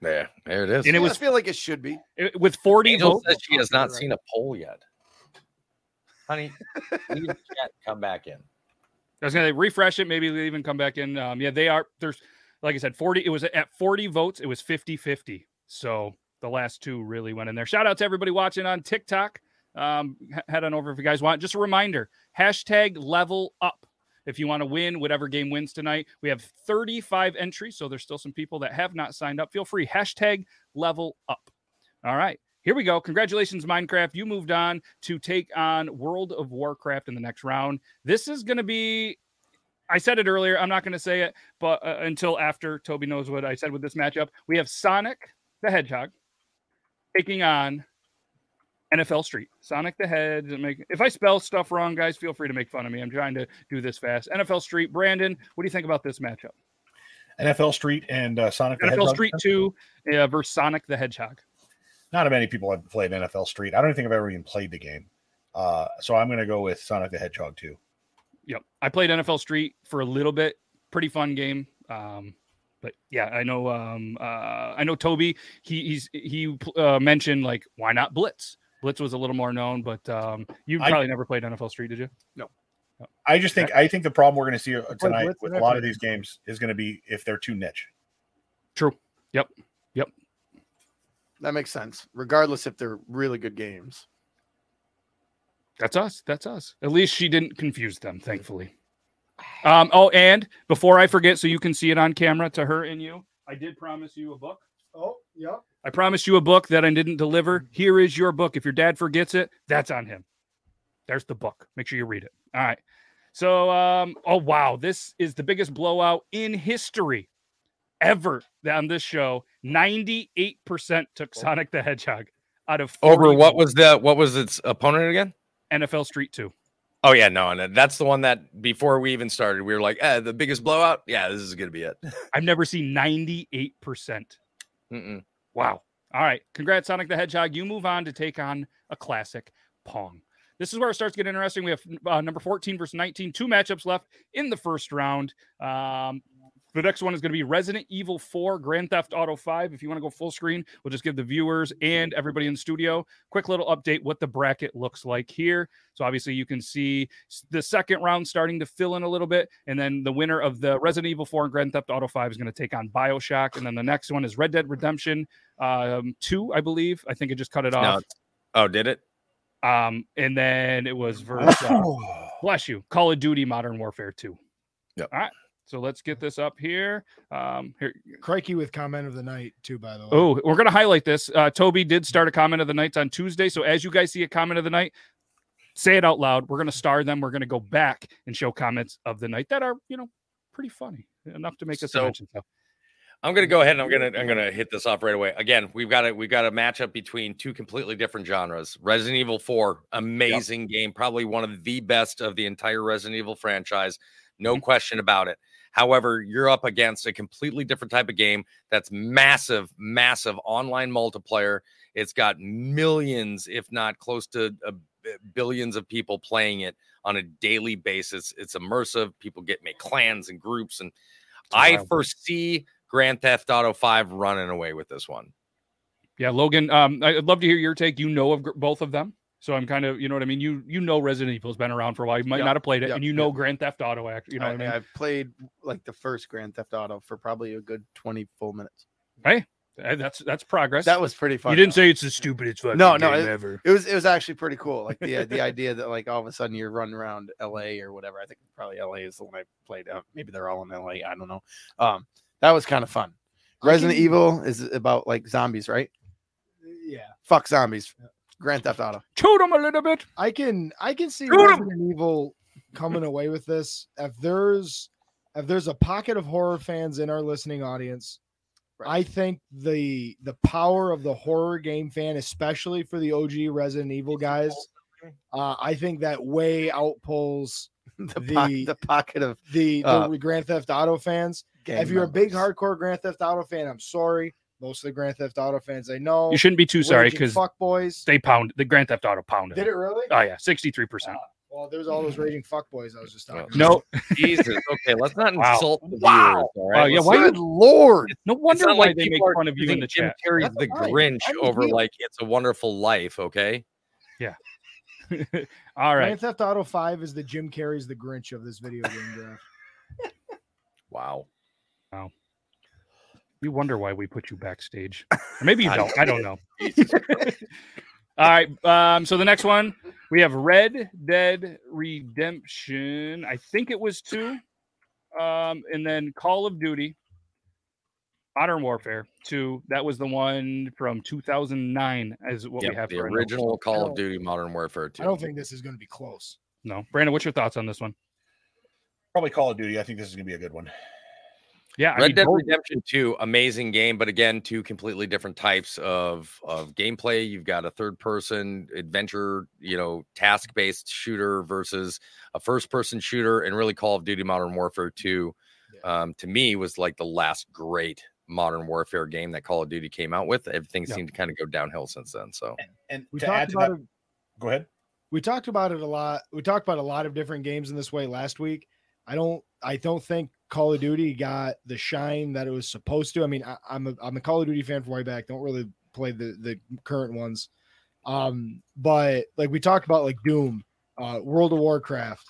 [SPEAKER 1] Yeah, there it is.
[SPEAKER 2] And it
[SPEAKER 6] I
[SPEAKER 2] was
[SPEAKER 6] feel like it should be.
[SPEAKER 2] it- with 40
[SPEAKER 1] Angel
[SPEAKER 2] votes.
[SPEAKER 1] says she has not
[SPEAKER 6] Right.
[SPEAKER 1] seen a poll yet. Honey, leave the chat, come back in.
[SPEAKER 2] I was going to refresh it. Maybe they even come back in. Um, yeah, they are. There's, like I said, 40. It was at 40 votes. It was 50 50. So the last two really went in there. Shout out to everybody watching on TikTok. Um, head on over if you guys want. Just a reminder hashtag level up. If you want to win whatever game wins tonight, we have 35 entries. So there's still some people that have not signed up. Feel free. Hashtag level up. All right. Here we go. Congratulations, Minecraft. You moved on to take on World of Warcraft in the next round. This is going to be. I said it earlier. I'm not going to say it, but uh, until after Toby knows what I said with this matchup, we have Sonic the Hedgehog taking on NFL Street. Sonic the Hedge. Make if I spell stuff wrong, guys, feel free to make fun of me. I'm trying to do this fast. NFL Street. Brandon, what do you think about this matchup?
[SPEAKER 4] NFL Street and uh, Sonic the
[SPEAKER 2] NFL
[SPEAKER 4] Hedgehog.
[SPEAKER 2] Street Two uh, versus Sonic the Hedgehog.
[SPEAKER 4] Not many people have played NFL Street. I don't think I've ever even played the game. Uh, so I'm going to go with Sonic the Hedgehog too.
[SPEAKER 2] Yep. I played NFL Street for a little bit. Pretty fun game. Um, but yeah, I know. Um, uh, I know Toby. He he's he uh, mentioned like why not Blitz? Blitz was a little more known, but um, you
[SPEAKER 4] I-
[SPEAKER 2] probably never played NFL Street, did you? No.
[SPEAKER 4] I just think I think the problem we're going to see uh, tonight
[SPEAKER 3] Blitz
[SPEAKER 4] with a lot of these games is going to be if they're too niche.
[SPEAKER 2] True. Yep. Yep.
[SPEAKER 6] That makes sense. Regardless if they're really good games.
[SPEAKER 2] That's us. That's us. At least she didn't confuse them, thankfully. Um, oh, and before I forget, so you can see it on camera to her and you, I did promise you a book.
[SPEAKER 3] Oh, yeah.
[SPEAKER 2] I promised you a book that I didn't deliver. Here is your book. If your dad forgets it, that's on him. There's the book. Make sure you read it. All right. So, um, oh wow, this is the biggest blowout in history ever on this show. Ninety-eight percent took Sonic the Hedgehog out of
[SPEAKER 1] Over what
[SPEAKER 2] votes.
[SPEAKER 1] was the what was its opponent again?
[SPEAKER 2] NFL Street Two.
[SPEAKER 1] Oh yeah, no, and that's the one that before we even started, we were like, eh, the biggest blowout. Yeah, this is gonna be it.
[SPEAKER 2] I've never seen ninety-eight percent. Wow. All right. Congrats, Sonic the Hedgehog. You move on to take on a classic Pong. This is where it starts to get interesting. We have uh, number 14 versus 19, two matchups left in the first round. Um, the next one is going to be Resident Evil 4, Grand Theft Auto 5. If you want to go full screen, we'll just give the viewers and everybody in the studio quick little update what the bracket looks like here. So obviously you can see the second round starting to fill in a little bit, and then the winner of the Resident Evil 4 and Grand Theft Auto 5 is going to take on Bioshock, and then the next one is Red Dead Redemption um, 2, I believe. I think it just cut it off.
[SPEAKER 1] it's- oh, did it?
[SPEAKER 2] Um, and then it was versus uh, bless you, Call of Duty Modern Warfare 2.
[SPEAKER 1] Yep.
[SPEAKER 2] All right. So let's get this up here. Um, here.
[SPEAKER 3] Crikey with comment of the night too, by the way.
[SPEAKER 2] Oh, we're gonna highlight this. Uh, Toby did start a comment of the night on Tuesday. So as you guys see a comment of the night, say it out loud. We're gonna star them. We're gonna go back and show comments of the night that are you know pretty funny enough to make us
[SPEAKER 1] So-
[SPEAKER 2] mention stuff.
[SPEAKER 1] I'm gonna go ahead and I'm gonna I'm gonna hit this off right away. Again, we've got a we've got a matchup between two completely different genres. Resident Evil 4, amazing game, probably one of the best of the entire Resident Evil franchise, no question about it. However, you're up against a completely different type of game that's massive, massive online multiplayer. It's got millions, if not close to a billions of people playing it on a daily basis. It's immersive. People get make clans and groups, and I foresee Grand Theft Auto 5 running away with this one.
[SPEAKER 2] Yeah, Logan. Um, I'd love to hear your take. You know of gr- both of them, so I'm kind of you know what I mean. You you know Resident Evil's been around for a while. You might
[SPEAKER 6] Yep,
[SPEAKER 2] not have played it,
[SPEAKER 6] yep,
[SPEAKER 2] and you know Grand Theft Auto. Act, you know
[SPEAKER 6] I,
[SPEAKER 2] what I mean.
[SPEAKER 6] I've played like the first Grand Theft Auto for probably a good 20 full minutes.
[SPEAKER 2] Hey, that's that's progress.
[SPEAKER 6] That was pretty fun.
[SPEAKER 2] you didn't say it's the stupidest fucking
[SPEAKER 6] No, no,
[SPEAKER 2] game
[SPEAKER 6] it-
[SPEAKER 2] ever.
[SPEAKER 6] it was it was actually pretty cool. Like the the idea that like all of a sudden you're running around LA or whatever. I think probably LA is the one I played. Uh, maybe they're all in LA. I don't know. Um, that was kind of fun. Resident
[SPEAKER 3] can-
[SPEAKER 6] Evil is about like zombies, right?
[SPEAKER 3] Yeah.
[SPEAKER 6] Fuck zombies. Grand Theft Auto.
[SPEAKER 2] Shoot them a little bit.
[SPEAKER 3] I can I can see
[SPEAKER 2] Shoot 'em!
[SPEAKER 3] Resident Evil coming away with this. If there's if there's a pocket of horror fans in our listening audience,
[SPEAKER 6] Right.
[SPEAKER 3] I think the the power of the horror game fan, especially for the OG Resident Evil guys, uh, I think that way outpulls
[SPEAKER 6] the,
[SPEAKER 3] The-
[SPEAKER 6] po- the pocket of
[SPEAKER 3] the, the
[SPEAKER 6] Uh,
[SPEAKER 3] Grand Theft Auto fans. if you're a big hardcore Grand Theft Auto fan, I'm sorry. Most of the Grand Theft Auto fans they know.
[SPEAKER 2] You shouldn't be too sorry because
[SPEAKER 3] fuck boys.
[SPEAKER 2] they pound the Grand Theft Auto pounded.
[SPEAKER 3] Did it really?
[SPEAKER 2] Oh yeah, sixty three percent.
[SPEAKER 3] Ah, well, there's all those raging fuck boys I was just talking.
[SPEAKER 2] No,
[SPEAKER 1] Jesus. Okay, let's not
[SPEAKER 2] Wow.
[SPEAKER 1] insult the
[SPEAKER 6] Wow.
[SPEAKER 1] viewers. All
[SPEAKER 2] Wow, yeah,
[SPEAKER 1] Let's
[SPEAKER 2] why
[SPEAKER 1] not-
[SPEAKER 6] Good lord.
[SPEAKER 2] no wonder why
[SPEAKER 1] like
[SPEAKER 2] they make fun of you in the
[SPEAKER 1] Jim
[SPEAKER 2] chat.
[SPEAKER 1] Carrey's
[SPEAKER 3] That's
[SPEAKER 1] The
[SPEAKER 3] fine.
[SPEAKER 1] Grinch over
[SPEAKER 3] you.
[SPEAKER 1] like it's a wonderful life. Okay. Yeah.
[SPEAKER 2] all right,
[SPEAKER 3] Grand Theft Auto 5 is the Jim Carrey's the Grinch of this video game draft.
[SPEAKER 1] Wow.
[SPEAKER 2] You wonder why we put you backstage. Or maybe you
[SPEAKER 1] I
[SPEAKER 2] don't. I don't know. All right. Um, so the next one we have Red Dead Redemption. I think it was two. Um, and then Call of Duty, Modern Warfare 2. That was the one from 2009, as what we have
[SPEAKER 1] the
[SPEAKER 2] for our notes.
[SPEAKER 1] original Call of Duty Modern Warfare 2.
[SPEAKER 3] I don't think this is going to be close.
[SPEAKER 2] No, Brandon, what's your thoughts on this one?
[SPEAKER 4] Probably Call of Duty. I think this is gonna be a good one.
[SPEAKER 2] Yeah, I
[SPEAKER 1] Red
[SPEAKER 2] mean,
[SPEAKER 1] Dead Redemption 2, amazing game, but again, two completely different types of of gameplay. You've got a third person adventure, you know, task based shooter versus a first person shooter, and really Call of Duty Modern Warfare 2, um, to me, was like the last great modern warfare game that Call of Duty came out with. Everything
[SPEAKER 2] Yeah.
[SPEAKER 1] seemed to kind of go downhill since then. So
[SPEAKER 4] And, and
[SPEAKER 3] We
[SPEAKER 4] to
[SPEAKER 3] talked
[SPEAKER 4] add to
[SPEAKER 3] about
[SPEAKER 4] that,
[SPEAKER 3] it.
[SPEAKER 4] go ahead.
[SPEAKER 3] We talked about it a lot. We talked about a lot of different games in this way last week. I don't. I don't think Call of Duty got the shine that it was supposed to. I mean, I, I'm a I'm a Call of Duty fan from way back. Don't really play the the current ones. Um, but like we talked about, like Doom, uh, World of Warcraft,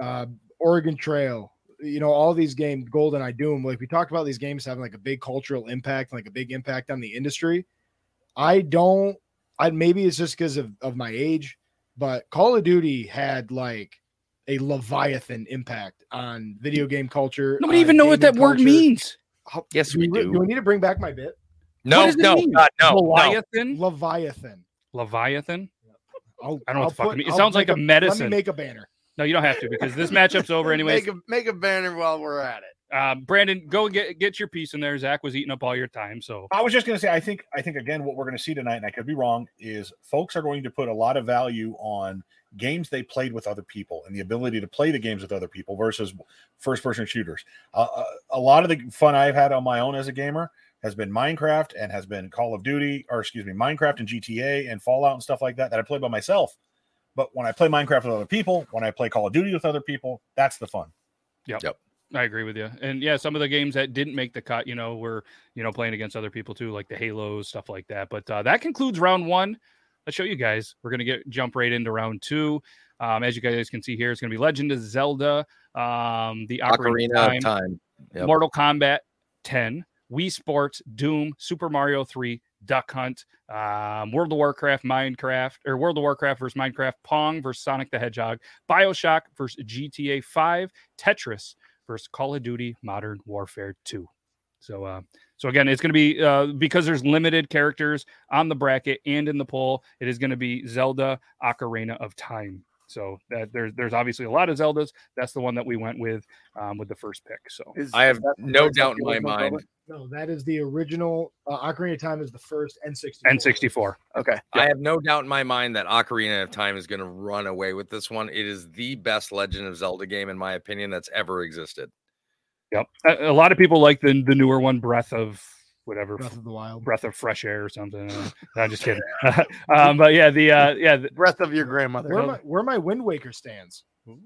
[SPEAKER 3] uh, Oregon Trail. You know, all these games, GoldenEye, Doom. Like we talked about these games having like a big cultural impact, like a big impact on the industry. I don't. I maybe it's just because of of my age, but Call of Duty had like a Leviathan impact on video game culture.
[SPEAKER 2] nobody even know what that
[SPEAKER 3] gaming
[SPEAKER 2] word means.
[SPEAKER 3] How-
[SPEAKER 1] Yes, we
[SPEAKER 3] re-
[SPEAKER 1] do.
[SPEAKER 3] Do we need to bring back my bit?
[SPEAKER 1] no, no. God, no, no.
[SPEAKER 2] Leviathan.
[SPEAKER 3] Leviathan.
[SPEAKER 2] Leviathan.
[SPEAKER 3] I'll,
[SPEAKER 2] I don't know what
[SPEAKER 3] I'll
[SPEAKER 2] the fuck it means. It sounds like
[SPEAKER 3] make
[SPEAKER 2] a
[SPEAKER 3] Let
[SPEAKER 2] medicine.
[SPEAKER 3] me make a banner.
[SPEAKER 2] No, you don't have to because this matchup's over anyway.
[SPEAKER 6] Make a make a banner while we're at it.
[SPEAKER 2] Um, Brandon, go get get your piece in there. Zach was eating up all your time, so
[SPEAKER 4] I was just going to say, I think, I think again, what we're going to see tonight, and I could be wrong, is folks are going to put a lot of value on games they played with other people and the ability to play the games with other people versus first-person shooters. Uh, uh, a lot of the fun I've had on my own as a gamer has been Minecraft and has been Call of Duty, or excuse me, Minecraft and GTA and Fallout and stuff like that that I play by myself. But when I play Minecraft with other people, when I play Call of Duty with other people, that's the fun. Yep. Yep.
[SPEAKER 2] I agree with you. And yeah, some of the games that didn't make the cut, you know, were you know playing against other people too, like the Halos, stuff like that. But uh, that concludes round one. Let's show you guys. We're gonna get jump right into round two. Um, as you guys can see here, it's gonna be Legend of Zelda, um, the Ocarina,
[SPEAKER 1] Ocarina
[SPEAKER 2] of Time,
[SPEAKER 1] Time. Yep.
[SPEAKER 2] Mortal Kombat 10, Wii Sports, Doom, Super Mario 3, Duck Hunt, um, World of Warcraft, Minecraft, or World of Warcraft versus Minecraft, Pong versus Sonic the Hedgehog, Bioshock versus GTA 5, Tetris versus Call of Duty Modern Warfare 2. So, uh, so again, it's going to be uh, because there's limited characters on the bracket and in the poll. It is going to be Zelda Ocarina of Time. So that there's there's obviously a lot of Zeldas. That's the one that we went with um, with the first pick. So
[SPEAKER 6] Is-
[SPEAKER 1] I have no doubt in my mind.
[SPEAKER 6] Zelda?
[SPEAKER 3] No, that is the original. Uh, Ocarina of Time is the first N64.
[SPEAKER 2] N64.
[SPEAKER 6] Okay.
[SPEAKER 1] I have no doubt in my mind that Ocarina of Time is going to run away with this one. It is the best Legend of Zelda game, in my opinion, that's ever existed.
[SPEAKER 2] Yep. A, a lot of people like the the newer one, Breath of whatever,
[SPEAKER 3] Breath of the Wild.
[SPEAKER 2] Breath of Fresh Air or something. No, I'm just kidding. um, but yeah, the uh, yeah. The,
[SPEAKER 6] Breath of your grandmother.
[SPEAKER 3] Where my where my Wind Waker stands.
[SPEAKER 2] Ooh,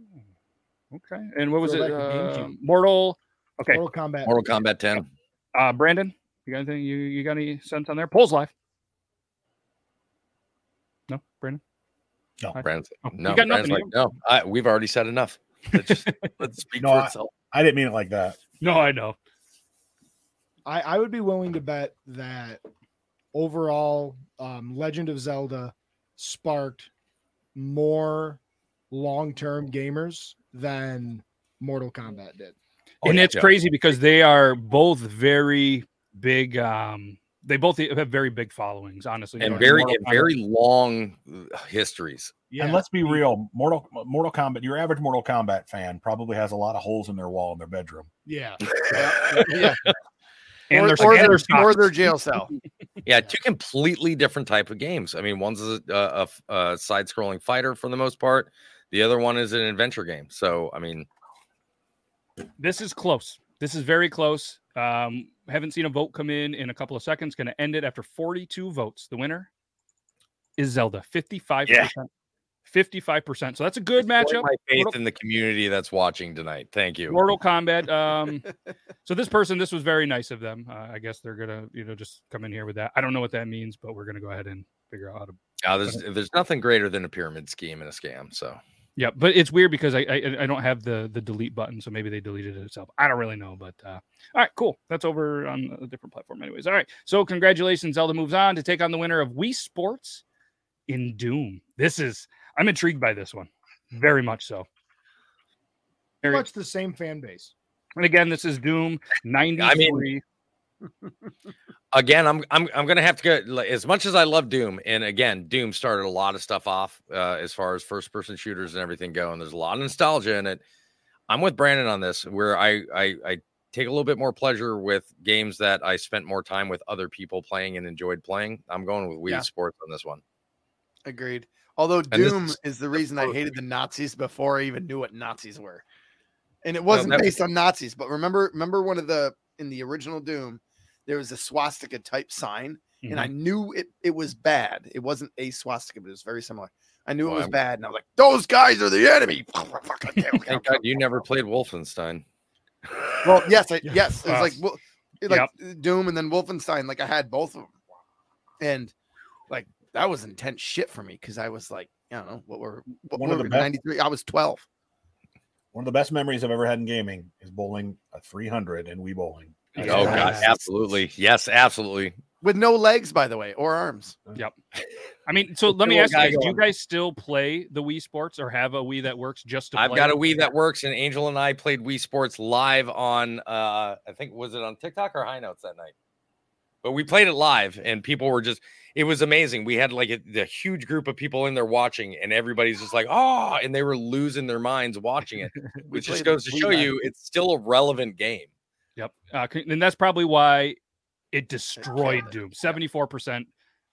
[SPEAKER 2] okay. And what was it?
[SPEAKER 3] Throwback to
[SPEAKER 2] Uh, Mortal. Okay.
[SPEAKER 3] Mortal Kombat
[SPEAKER 1] Mortal Kombat 10.
[SPEAKER 2] Uh, Brandon, you got anything? You you got any sense on there? Polls live. No, Brandon.
[SPEAKER 1] Brandon's,
[SPEAKER 2] Oh,
[SPEAKER 1] no,
[SPEAKER 2] you got
[SPEAKER 1] Brandon's like, no, I, we've already said enough. Let's just let's speak
[SPEAKER 4] No,
[SPEAKER 1] for
[SPEAKER 4] I-
[SPEAKER 1] itself.
[SPEAKER 4] I didn't mean it like that.
[SPEAKER 2] No, I know.
[SPEAKER 3] I, I would be willing to bet that overall, um, Legend of Zelda sparked more long term gamers than Mortal Kombat did.
[SPEAKER 1] Oh,
[SPEAKER 2] and
[SPEAKER 1] yeah,
[SPEAKER 2] it's
[SPEAKER 1] yeah.
[SPEAKER 2] crazy because they are both very big. Um, they both have very big followings, honestly.
[SPEAKER 1] And
[SPEAKER 2] Mortal
[SPEAKER 1] very and very long histories. Yeah.
[SPEAKER 4] And let's be real, Mortal Mortal Kombat. Your average Mortal Kombat fan probably has a lot of holes in their wall in their bedroom.
[SPEAKER 3] Yeah.
[SPEAKER 6] yeah.
[SPEAKER 2] and
[SPEAKER 6] or,
[SPEAKER 2] their,
[SPEAKER 6] or, their,
[SPEAKER 2] their
[SPEAKER 6] or their jail cell.
[SPEAKER 1] Yeah, two completely different type of games. I mean, one's a, a, a, a side-scrolling fighter for the most part. The other one is an adventure game. So, I mean,
[SPEAKER 2] this is close. This is very close. Um, haven't seen a vote come in in a couple of seconds. Going to end it after 42 votes. The winner is Zelda, 55%.
[SPEAKER 1] Yeah.
[SPEAKER 2] 55%. So that's a good matchup.
[SPEAKER 1] My faith
[SPEAKER 2] Mortal-
[SPEAKER 1] in the community that's watching tonight. Thank you.
[SPEAKER 2] Mortal Kombat. Um, so this person, this was very nice of them. Uh, I guess they're gonna, you know, just come in here with that. I don't know what that means, but we're gonna go ahead and figure out how to.
[SPEAKER 1] Uh, there's there's nothing greater than a pyramid scheme and a scam. So
[SPEAKER 2] Yeah, but it's weird because I I, I don't have the the delete button, so maybe they deleted it itself. I don't really know, but uh, all right, cool. That's over on a different platform, anyways. All right, so congratulations, Zelda moves on to take on the winner of Wii Sports in Doom. This is I'm intrigued by this one, very much so. Very-
[SPEAKER 3] much the same fan base.
[SPEAKER 2] And again, this is Doom 93.
[SPEAKER 1] Again, I'm I'm I'm gonna have to go. like, As much as I love Doom, and again, Doom started a lot of stuff off uh, as far as first person shooters and everything go, and there's a lot of nostalgia in it. I'm with Brandon on this, where I I, I take a little bit more pleasure with games that I spent more time with other people playing and enjoyed playing. I'm going with Wii
[SPEAKER 6] Yeah.
[SPEAKER 1] Sports on this one.
[SPEAKER 6] Agreed. Although Doom
[SPEAKER 1] is-
[SPEAKER 6] the reason I hated the Nazis before I even knew what Nazis were. And it wasn't based on Nazis, but remember remember one of the in the original Doom, there was a swastika type sign, and I
[SPEAKER 2] Mm-hmm.
[SPEAKER 6] knew it it was bad. It wasn't a swastika, but it was very similar. I knew
[SPEAKER 1] Well,
[SPEAKER 6] it was
[SPEAKER 1] I'm-
[SPEAKER 6] bad, and I was like, those guys are the enemy.
[SPEAKER 1] Thank God you never played Wolfenstein.
[SPEAKER 6] Well, yes, I, yes, it was
[SPEAKER 2] Uh,
[SPEAKER 6] like well, it- like Doom and then Wolfenstein. Like I had both of them, and like that was intense shit for me because I was like, I don't know what were what
[SPEAKER 4] One
[SPEAKER 6] were
[SPEAKER 4] of the
[SPEAKER 6] we,
[SPEAKER 4] best-
[SPEAKER 6] 93. I was 12.
[SPEAKER 4] One of the best memories I've ever had in gaming is bowling a 300 and Wii bowling.
[SPEAKER 1] Oh
[SPEAKER 2] Yeah.
[SPEAKER 1] God, absolutely, yes, absolutely.
[SPEAKER 6] with no legs, by the way, or arms. Yep.
[SPEAKER 2] I mean, so let me ask you guys: Do you guys still play the Wii Sports, or have a Wii that works just to?
[SPEAKER 1] I've
[SPEAKER 2] play?
[SPEAKER 1] got a Wii that works, and Angel and I played Wii Sports live on uh I think was it on TikTok or High Notes that night. But we played it live, and people were just it was amazing. We had like a, a huge group of people in there watching, and everybody's just like, oh, and they were losing their minds watching it, which just goes to show you it's still a relevant game.
[SPEAKER 2] Yep, uh, and that's probably why it destroyed
[SPEAKER 6] it.
[SPEAKER 2] Doom. Seventy-four percent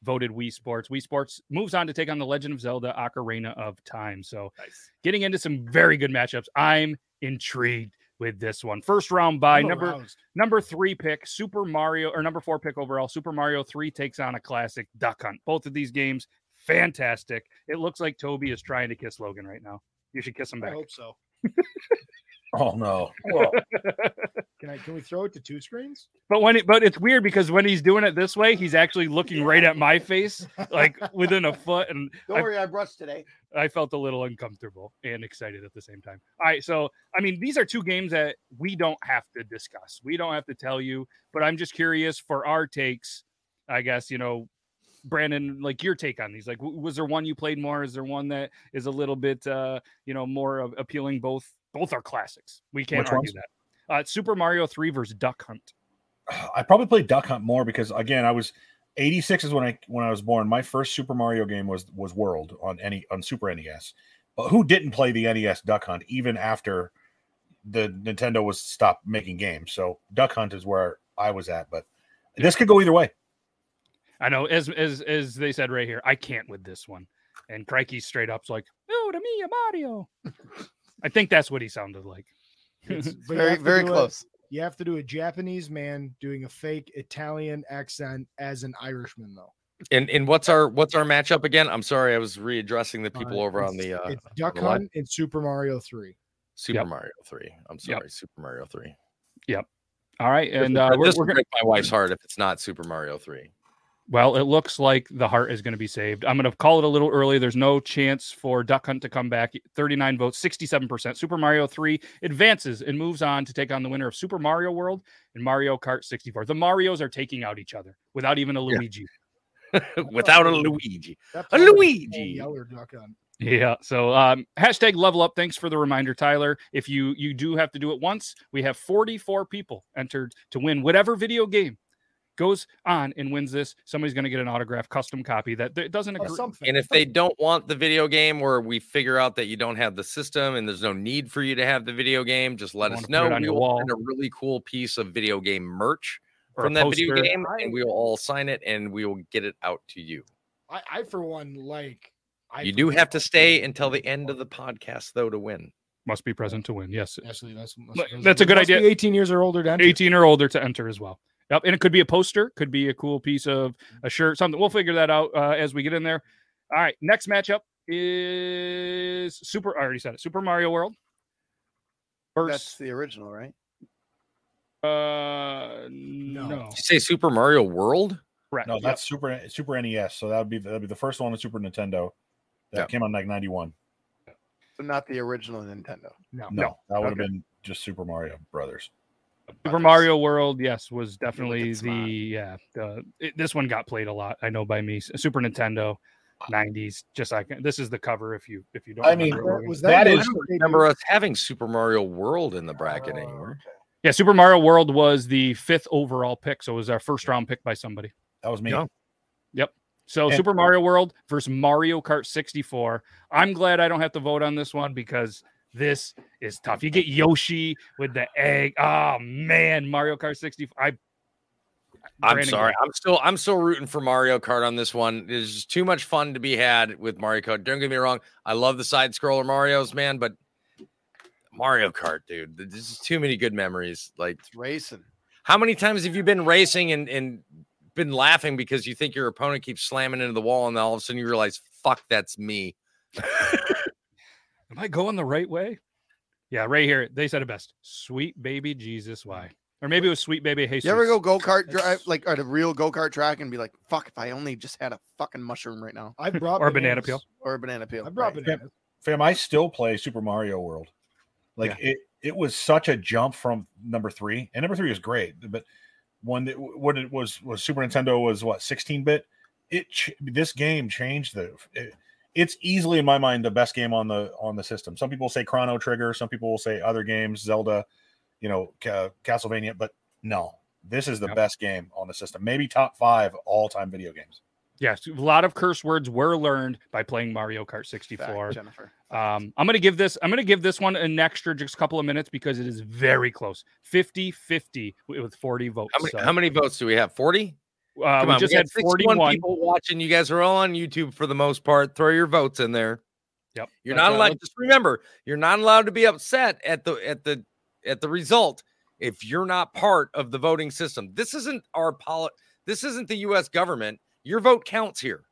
[SPEAKER 2] voted Wii Sports. Wii Sports moves on to take on the Legend of Zelda: Ocarina of Time. So,
[SPEAKER 6] Nice.
[SPEAKER 2] getting into some very good matchups. I'm intrigued with this one. First round by
[SPEAKER 3] I'm
[SPEAKER 2] number
[SPEAKER 3] aroused.
[SPEAKER 2] number three pick, Super Mario, or number four pick overall, Super Mario 3 takes on a classic Duck Hunt. Both of these games, fantastic. It looks like Toby is trying to kiss Logan right now. You should kiss him back.
[SPEAKER 3] I hope so.
[SPEAKER 4] Oh no.
[SPEAKER 3] Can I? Can we throw it to two screens?
[SPEAKER 2] But when it, but it's weird because when he's doing it this way, he's actually looking right at my face, like within a foot, and
[SPEAKER 6] Don't
[SPEAKER 2] I-
[SPEAKER 6] worry, I brushed today.
[SPEAKER 2] I felt a little uncomfortable and excited at the same time. All right, so I mean, these are two games that we don't have to discuss. We don't have to tell you, but I'm just curious for our takes. I guess you know, Brandon, like your take on these. Like, w- was there one you played more? Is there one that is a little bit, uh, you know, more of appealing? Both both are classics. We can't
[SPEAKER 4] Which
[SPEAKER 2] argue
[SPEAKER 4] ones?
[SPEAKER 2] that. Uh, Super Mario 3 versus Duck Hunt.
[SPEAKER 4] I probably played Duck Hunt more because again, I was 86 is when I when I was born. My first Super Mario game was was World on any on Super NES. But who didn't play the NES Duck Hunt even after the Nintendo was stopped making games? So Duck Hunt is where I was at, but this could go either way.
[SPEAKER 2] I know, as as as they said right here, I can't with this one. And Crikey straight up's like, "Oh, to me, a Mario." I think that's what he sounded like.
[SPEAKER 3] It's-
[SPEAKER 6] very very
[SPEAKER 3] do a-
[SPEAKER 6] close.
[SPEAKER 3] you have to do a Japanese man doing a fake Italian accent as an Irishman, though.
[SPEAKER 1] And and what's our what's our matchup again? I'm sorry, I was readdressing the people
[SPEAKER 3] Uh,
[SPEAKER 1] over on the uh,
[SPEAKER 3] it's Duck
[SPEAKER 1] the live-
[SPEAKER 3] Hunt and Super Mario Three.
[SPEAKER 1] Super
[SPEAKER 2] Yep.
[SPEAKER 1] Mario Three. I'm sorry, Super Mario Three. Yep.
[SPEAKER 2] All right, and
[SPEAKER 1] will-
[SPEAKER 2] uh, we're,
[SPEAKER 1] this
[SPEAKER 2] we're
[SPEAKER 1] will
[SPEAKER 2] gonna.
[SPEAKER 1] break my wife's heart if it's not Super Mario Three.
[SPEAKER 2] Well, it looks like the heart is going to be saved. I'm going to call it a little early. There's no chance for Duck Hunt to come back. 39 votes, 67%. Super Mario 3 advances and moves on to take on the winner of Super Mario World and Mario Kart 64. The Marios are taking out each other without even a
[SPEAKER 1] Yeah.
[SPEAKER 2] Luigi.
[SPEAKER 1] Without a Luigi. A
[SPEAKER 3] all the whole
[SPEAKER 1] Luigi.
[SPEAKER 3] Duck Hunt.
[SPEAKER 2] Yeah. So um, hashtag level up. Thanks for the reminder, Tyler. If you you do have to do it once, we have 44 people entered to win whatever video game goes on and wins this. Somebody's going to get an autograph custom copy that that doesn't agree.
[SPEAKER 3] something.
[SPEAKER 1] And if they don't want the video game, or we figure out that you don't have the system and there's no need for you to have the video game, just let
[SPEAKER 2] You
[SPEAKER 1] us
[SPEAKER 2] wanna put it
[SPEAKER 1] know.
[SPEAKER 2] on
[SPEAKER 1] We will
[SPEAKER 2] wall.
[SPEAKER 1] find a really cool piece of video game merch
[SPEAKER 2] Or
[SPEAKER 1] from
[SPEAKER 2] a
[SPEAKER 1] that video game,
[SPEAKER 3] I-
[SPEAKER 1] and we will all sign it and we will get it out to you.
[SPEAKER 3] I, I for one like. I
[SPEAKER 1] You do have to stay until the end of the podcast, though, to win.
[SPEAKER 2] Must be present to win. Yes.
[SPEAKER 3] Actually, that's
[SPEAKER 2] But that's a good
[SPEAKER 3] must be
[SPEAKER 2] idea.
[SPEAKER 3] 18 years or older. To enter.
[SPEAKER 2] 18 or older to enter as well. Yep. And it could be a poster, could be a cool piece of a shirt, something. We'll figure that out uh, as we get in there. All right. Next matchup is Super. I already said it. Super Mario World.
[SPEAKER 6] First,
[SPEAKER 2] That's
[SPEAKER 6] the original, right?
[SPEAKER 2] uh, no.
[SPEAKER 3] No.
[SPEAKER 1] Did you say Super Mario World?
[SPEAKER 2] Correct.
[SPEAKER 4] No,
[SPEAKER 2] Yep.
[SPEAKER 4] that's Super Super NES. So that would be that would be the first one on Super Nintendo that
[SPEAKER 1] Yeah.
[SPEAKER 4] came on like 91.
[SPEAKER 6] So not the original Nintendo.
[SPEAKER 3] No.
[SPEAKER 4] No,
[SPEAKER 2] No.
[SPEAKER 4] that would have
[SPEAKER 2] Okay.
[SPEAKER 4] been just Super Mario Brothers.
[SPEAKER 2] Super Mario World, yes, was definitely the
[SPEAKER 6] smart.
[SPEAKER 2] yeah. The, it, this one got played a lot. I know by me. Super Nintendo, '90s. Just like this is the cover. If you if you don't,
[SPEAKER 4] I mean.
[SPEAKER 3] Was
[SPEAKER 4] That
[SPEAKER 3] that,
[SPEAKER 4] is-
[SPEAKER 1] I remember us having Super Mario World in the bracket
[SPEAKER 3] Oh,
[SPEAKER 1] anymore.
[SPEAKER 2] yeah, Super Mario World was the fifth overall pick, so it was our first round pick by somebody.
[SPEAKER 4] That was me.
[SPEAKER 1] Yeah.
[SPEAKER 2] So
[SPEAKER 4] And-
[SPEAKER 2] Super Mario World versus Mario Kart 64. I'm glad I don't have to vote on this one because this is tough. You get Yoshi with the egg. Oh man, Mario Kart 64. I
[SPEAKER 1] I'm
[SPEAKER 2] Brandon,
[SPEAKER 1] sorry. I'm still I'm still rooting for Mario Kart on this one. There's just too much fun to be had with Mario Kart. Don't get me wrong. I love the side scroller Mario's, man, but Mario Kart, dude, This is too many good memories. Like,
[SPEAKER 6] It's racing.
[SPEAKER 1] how many times have you been racing and and been laughing because you think your opponent keeps slamming into the wall, and then all of a sudden you realize, fuck, that's me.
[SPEAKER 2] Am I going the right way? Yeah, right here. They said it best. Sweet baby Jesus, why? Mm. Or maybe it was sweet baby Jesus.
[SPEAKER 6] You ever go go kart drive like at a real go kart track and be like, "Fuck! If I only just had a fucking mushroom right now
[SPEAKER 3] I brought
[SPEAKER 2] Or banana peel.
[SPEAKER 6] or a banana peel."
[SPEAKER 3] I brought
[SPEAKER 6] right.
[SPEAKER 3] bananas.
[SPEAKER 4] Fam, I still play Super Mario World. Like it, it was such a jump from number three, and number three is great. But when it, when it was was Super Nintendo was what 16 bit. It ch- this game changed the. It, it's easily in my mind the best game on the on the system. Some people say Chrono Trigger, some people will say other games, Zelda, you know, Ca- Castlevania, but no, this is the
[SPEAKER 2] Yep.
[SPEAKER 4] best game on the system. Maybe top five all time video games.
[SPEAKER 2] Yes, a lot of curse words were learned by playing Mario Kart
[SPEAKER 6] Fact,
[SPEAKER 2] 64.
[SPEAKER 6] Jennifer.
[SPEAKER 2] Um, I'm gonna give this. I'm gonna give this one an extra just a couple of minutes because it is very close. 50-50 with 40 votes.
[SPEAKER 1] How many,
[SPEAKER 2] So,
[SPEAKER 1] how many votes do we have? 40?
[SPEAKER 2] Uh,
[SPEAKER 1] Come
[SPEAKER 2] we
[SPEAKER 1] on,
[SPEAKER 2] just
[SPEAKER 1] we
[SPEAKER 2] had
[SPEAKER 1] got 61
[SPEAKER 2] 41.
[SPEAKER 1] people watching. You guys are all on YouTube for the most part. Throw your votes in there.
[SPEAKER 2] Yep.
[SPEAKER 1] You're not
[SPEAKER 2] uh,
[SPEAKER 1] allowed. Just remember, you're not allowed to be upset at the at the at the result if you're not part of the voting system. This isn't our poli- This isn't the U.S. government. Your vote counts here.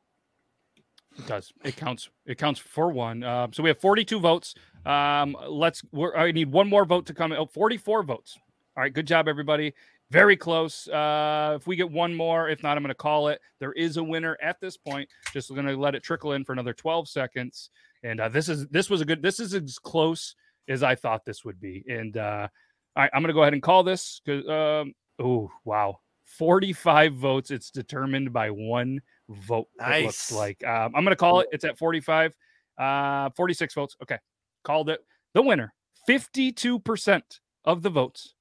[SPEAKER 2] It does. It counts. It counts for one. Um, so we have 42 votes. Um, let's. We're, I need one more vote to come. Oh, 44 votes. All right. Good job, everybody. Very close. Uh, if we get one more, if not, I'm going to call it. There is a winner at this point. Just going to let it trickle in for another 12 seconds. And uh, this is this was a good. This is as close as I thought this would be. And uh, all right, I'm going to go ahead and call this because. Um, oh wow, 45 votes. It's determined by one vote. It looks
[SPEAKER 6] Nice.
[SPEAKER 2] like um, I'm going to call it. It's at 45. Uh, 46 votes. Okay, called it. The winner. 52% of the votes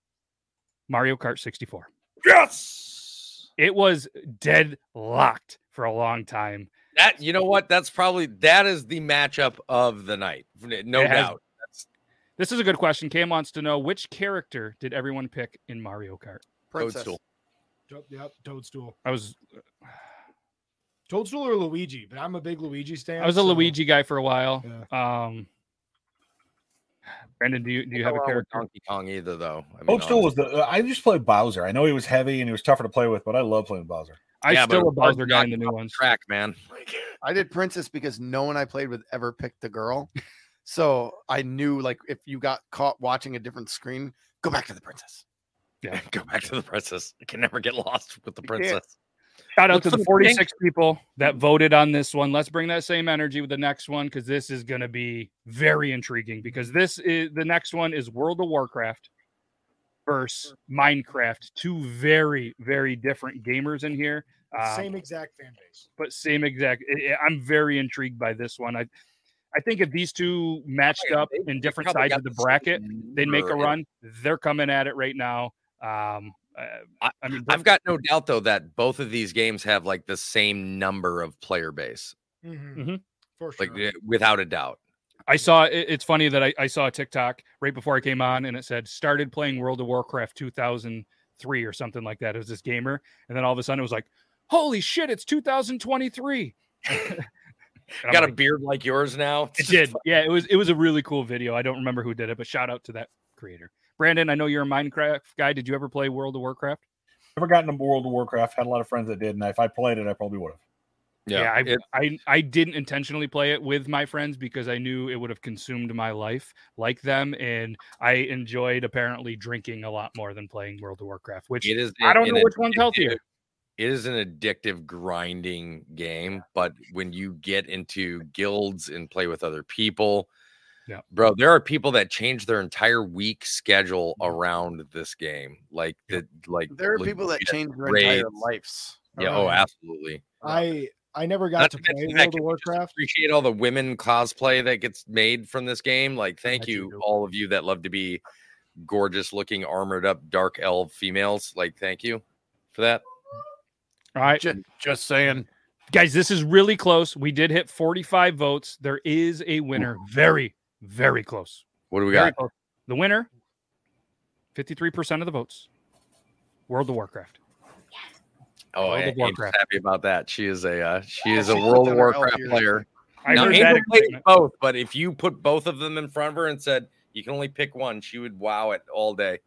[SPEAKER 2] Mario Kart 64.
[SPEAKER 1] Yes.
[SPEAKER 2] It was deadlocked for a long time.
[SPEAKER 1] That you know what? That's probably that is the matchup of the night, no
[SPEAKER 2] It has-
[SPEAKER 1] doubt. That's
[SPEAKER 2] This is a good question. Cam wants to know which character did everyone pick in Mario Kart?
[SPEAKER 6] Princess.
[SPEAKER 1] Toadstool.
[SPEAKER 3] To- Yep, Toadstool.
[SPEAKER 2] I was
[SPEAKER 3] Toadstool or Luigi, but I'm a big Luigi stan.
[SPEAKER 2] I was a
[SPEAKER 3] so-
[SPEAKER 2] Luigi guy for a while.
[SPEAKER 3] Yeah.
[SPEAKER 2] Um Brendan, do you do you have a character?
[SPEAKER 1] Donkey Kong either, though. I mean,
[SPEAKER 4] Toadstool was the. uh, I just played Bowser. I know he was heavy and he was tougher to play with, but I love playing Bowser.
[SPEAKER 2] I'm
[SPEAKER 1] Yeah,
[SPEAKER 2] still a Bowser guy in the new
[SPEAKER 1] off
[SPEAKER 2] ones.
[SPEAKER 1] Track man.
[SPEAKER 6] I did Princess because no one I played with ever picked the girl. So I knew like if you got caught watching a different screen, go back to the princess.
[SPEAKER 1] Yeah, go back to the princess. I can never get lost with the princess.
[SPEAKER 2] Shout out
[SPEAKER 1] Look
[SPEAKER 2] to the
[SPEAKER 1] the
[SPEAKER 2] 46 people that voted on this one. Let's bring that same energy with the next one because this is going to be very intriguing. Because this is the next one is World of Warcraft versus Minecraft. Two very, very different gamers in here. Um,
[SPEAKER 3] Same exact fan base.
[SPEAKER 2] but same exact. I- I- I'm very intrigued by this one. I, I think if these two matched up in different sides of the
[SPEAKER 1] the
[SPEAKER 2] bracket, they'd make a run. They're coming at it right now. Um,
[SPEAKER 1] I-
[SPEAKER 2] I mean,
[SPEAKER 1] I've got no doubt though that both of these games have like the same number of player base,
[SPEAKER 3] Mhm.
[SPEAKER 2] Mhm.
[SPEAKER 3] For sure.
[SPEAKER 1] like without a doubt.
[SPEAKER 2] I saw it's funny that I, I saw a TikTok right before I came on and it said started playing World of Warcraft 2003 or something like that. It was this gamer, and then all of a sudden it was like, holy shit, it's 2023. And I'm
[SPEAKER 1] Got a beard like yours now.
[SPEAKER 2] it did, yeah. It was it was a really cool video. I don't remember who did it, but shout out to that creator, Brandon. I know you're a Minecraft guy. Did you ever play World of Warcraft?
[SPEAKER 4] Never gotten into World of Warcraft. Had a lot of friends that did, and if I played it, I probably would have.
[SPEAKER 2] Yeah, I,
[SPEAKER 1] it-
[SPEAKER 2] I I didn't intentionally play it with my friends because I knew it would have consumed my life like them, and I enjoyed apparently drinking a lot more than playing World of Warcraft. Which
[SPEAKER 1] it is.
[SPEAKER 2] I don't know which one's healthier.
[SPEAKER 1] It is an addictive grinding game, but when you get into guilds and play with other people,
[SPEAKER 2] Yeah.
[SPEAKER 1] bro, there are people that change their entire week schedule
[SPEAKER 2] Mm-hmm.
[SPEAKER 1] around this game. Like the like
[SPEAKER 6] There are
[SPEAKER 1] like,
[SPEAKER 6] people that change their entire lives.
[SPEAKER 1] Yeah,
[SPEAKER 3] around
[SPEAKER 1] oh, absolutely.
[SPEAKER 3] I I never got
[SPEAKER 1] Not
[SPEAKER 3] to
[SPEAKER 1] to
[SPEAKER 3] play
[SPEAKER 1] mention that,
[SPEAKER 3] World of
[SPEAKER 1] can we just
[SPEAKER 3] Warcraft.
[SPEAKER 1] Appreciate all the women cosplay that gets made from this game. Like, thank
[SPEAKER 3] bet you
[SPEAKER 1] you,
[SPEAKER 3] do.
[SPEAKER 1] all of you that love to be gorgeous looking, armored up, dark elf females. Like, thank you for that.
[SPEAKER 2] All right,
[SPEAKER 6] Just, just saying.
[SPEAKER 2] guys, this is really close. We did hit 45 votes. There is a winner. Very, very close.
[SPEAKER 1] What do we
[SPEAKER 2] Very
[SPEAKER 1] got?
[SPEAKER 2] close. The winner, 53% of the votes. World of Warcraft.
[SPEAKER 1] Oh,
[SPEAKER 2] World of
[SPEAKER 1] I, Angel's
[SPEAKER 2] Warcraft.
[SPEAKER 1] happy about that. She is a uh, she is a World of
[SPEAKER 6] done
[SPEAKER 1] Warcraft
[SPEAKER 6] years.
[SPEAKER 1] player.
[SPEAKER 2] I
[SPEAKER 1] now,
[SPEAKER 2] heard
[SPEAKER 1] Angel
[SPEAKER 2] that
[SPEAKER 1] plays both, but if you put both of them in front of her and said you can only pick one, she would wow it all day.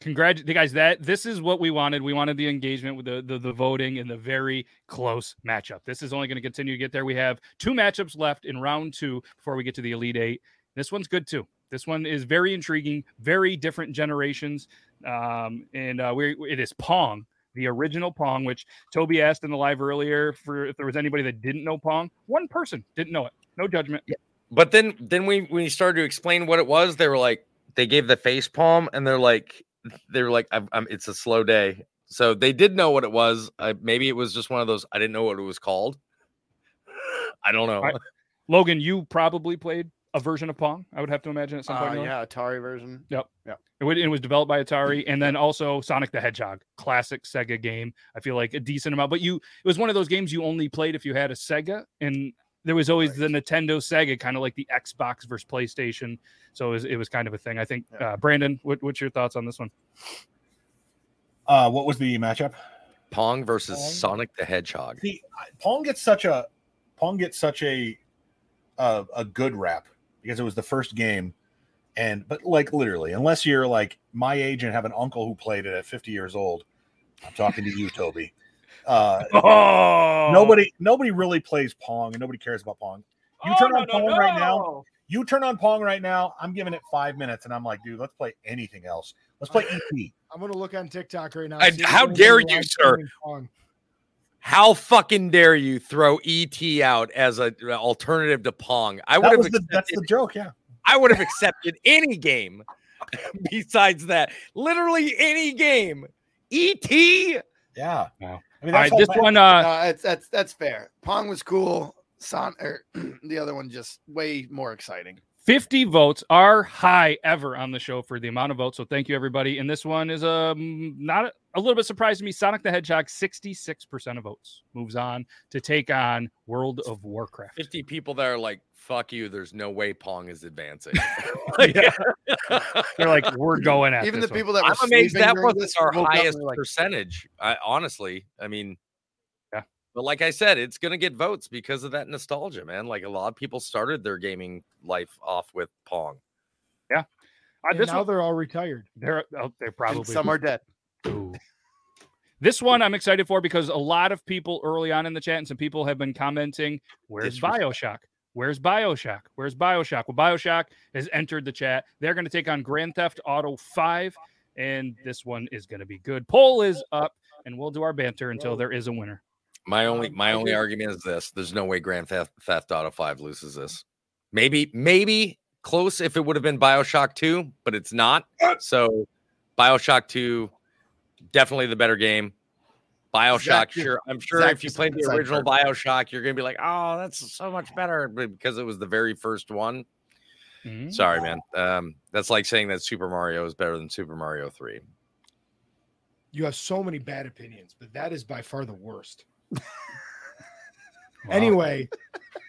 [SPEAKER 2] Congrats, guys! That this is what we wanted. We wanted the engagement with the, the the voting and the very close matchup. This is only going to continue to get there. We have two matchups left in round two before we get to the elite eight. This one's good too. This one is very intriguing. Very different generations, um, and uh, we it is Pong, the original Pong, which Toby asked in the live earlier for if there was anybody that didn't know Pong. One person didn't know it. No judgment.
[SPEAKER 1] But then then we when we started to explain what it was, they were like they gave the face palm and they're like they were like I'm, I'm, it's a slow day. So they did know what it was. Uh, maybe it was just one of those I didn't know what it was called. I don't know.
[SPEAKER 2] I- Logan, you probably played a version of Pong. I would have to imagine at some point.
[SPEAKER 6] Uh,
[SPEAKER 2] in your life.
[SPEAKER 6] yeah, Atari version.
[SPEAKER 2] It, wa- it was developed by Atari, and then also Sonic the Hedgehog, classic Sega game. I feel like a decent amount, but you it was one of those games you only played if you had a Sega, and there was always the Nintendo Sega, kind of like the Xbox versus PlayStation. So it was, it was kind of a thing. I think
[SPEAKER 6] Yeah.
[SPEAKER 2] uh, Brandon, what, what's your thoughts on this one?
[SPEAKER 4] Uh, what was the matchup?
[SPEAKER 1] Pong versus
[SPEAKER 4] Pong?
[SPEAKER 1] Sonic the Hedgehog.
[SPEAKER 4] See, Pong gets such a Pong gets such a a, a good rap because it was the first game, and but like literally, unless you're like my age and have an uncle who played it at 50 years old, I'm talking to you, Toby. Uh,
[SPEAKER 2] Oh,
[SPEAKER 4] nobody nobody really plays Pong and nobody cares about Pong. You turn on Pong right now. You turn on Pong right now. I'm giving it five minutes, and I'm like, dude, let's play anything else. Let's play E ET.
[SPEAKER 3] I'm gonna look on TikTok right now.
[SPEAKER 1] I- how dare you, sir. How fucking dare you throw ET out as an alternative to Pong? I would
[SPEAKER 4] That
[SPEAKER 1] have
[SPEAKER 4] was the, that's
[SPEAKER 1] accepted
[SPEAKER 4] the joke. Yeah.
[SPEAKER 1] I would have accepted any game besides that. Literally any game. ET.
[SPEAKER 4] Yeah.
[SPEAKER 2] Wow.
[SPEAKER 4] I mean,
[SPEAKER 2] All
[SPEAKER 4] that's
[SPEAKER 2] right, this
[SPEAKER 4] all-
[SPEAKER 2] one, uh,
[SPEAKER 6] Uh, that's that's that's fair. Pong was cool. Son or the other one just way more exciting.
[SPEAKER 2] 50 votes are high ever on the show for the amount of votes. So thank you everybody. And this one is um not a, a little bit surprised to me. Sonic the Hedgehog, 66% of votes moves on to take on World of Warcraft.
[SPEAKER 1] 50 people that are like, fuck you, there's no way Pong is advancing.
[SPEAKER 2] Yeah. They're like, we're going at
[SPEAKER 6] Even the
[SPEAKER 2] one.
[SPEAKER 6] people that were
[SPEAKER 1] I'm amazed that wasn't our
[SPEAKER 6] woke up and
[SPEAKER 1] highest
[SPEAKER 6] like,
[SPEAKER 1] percentage. I, honestly, I mean,
[SPEAKER 2] Yeah.
[SPEAKER 1] But like I said, it's gonna get votes because of that nostalgia, man. Like a lot of people started their gaming life off with Pong.
[SPEAKER 2] Uh,
[SPEAKER 3] And
[SPEAKER 2] this
[SPEAKER 3] now
[SPEAKER 2] one,
[SPEAKER 3] they're all retired.
[SPEAKER 2] they're oh, they're
[SPEAKER 6] and
[SPEAKER 2] probably
[SPEAKER 6] some are dead.
[SPEAKER 2] Ooh. This one I'm excited for because a lot of people early on in the chat and some people have been commenting, where's Bioshock? Where's Bioshock? Where's Bioshock? Well, Bioshock has entered the chat. They're going to take on Grand Theft Auto 5, and this one is going to be good. Poll is up, and we'll do our banter until there is a winner.
[SPEAKER 1] My only my only argument is this: there's no way Grand Theft, Theft Auto Five loses this. Maybe maybe close if it would have been Bioshock Two, but it's not. So Bioshock Two, definitely the better game. Bioshock,
[SPEAKER 6] just-
[SPEAKER 1] sure. I'm sure
[SPEAKER 6] Zach
[SPEAKER 1] if you played the original Bioshock, you're gonna be like, oh, that's so much better, because it was the very first one.
[SPEAKER 2] Mm.
[SPEAKER 1] Sorry, man. Um, that's like saying that Super Mario is better than Super Mario Three.
[SPEAKER 3] You have so many bad opinions, but that is by far the worst.
[SPEAKER 2] Wow.
[SPEAKER 3] Anyway,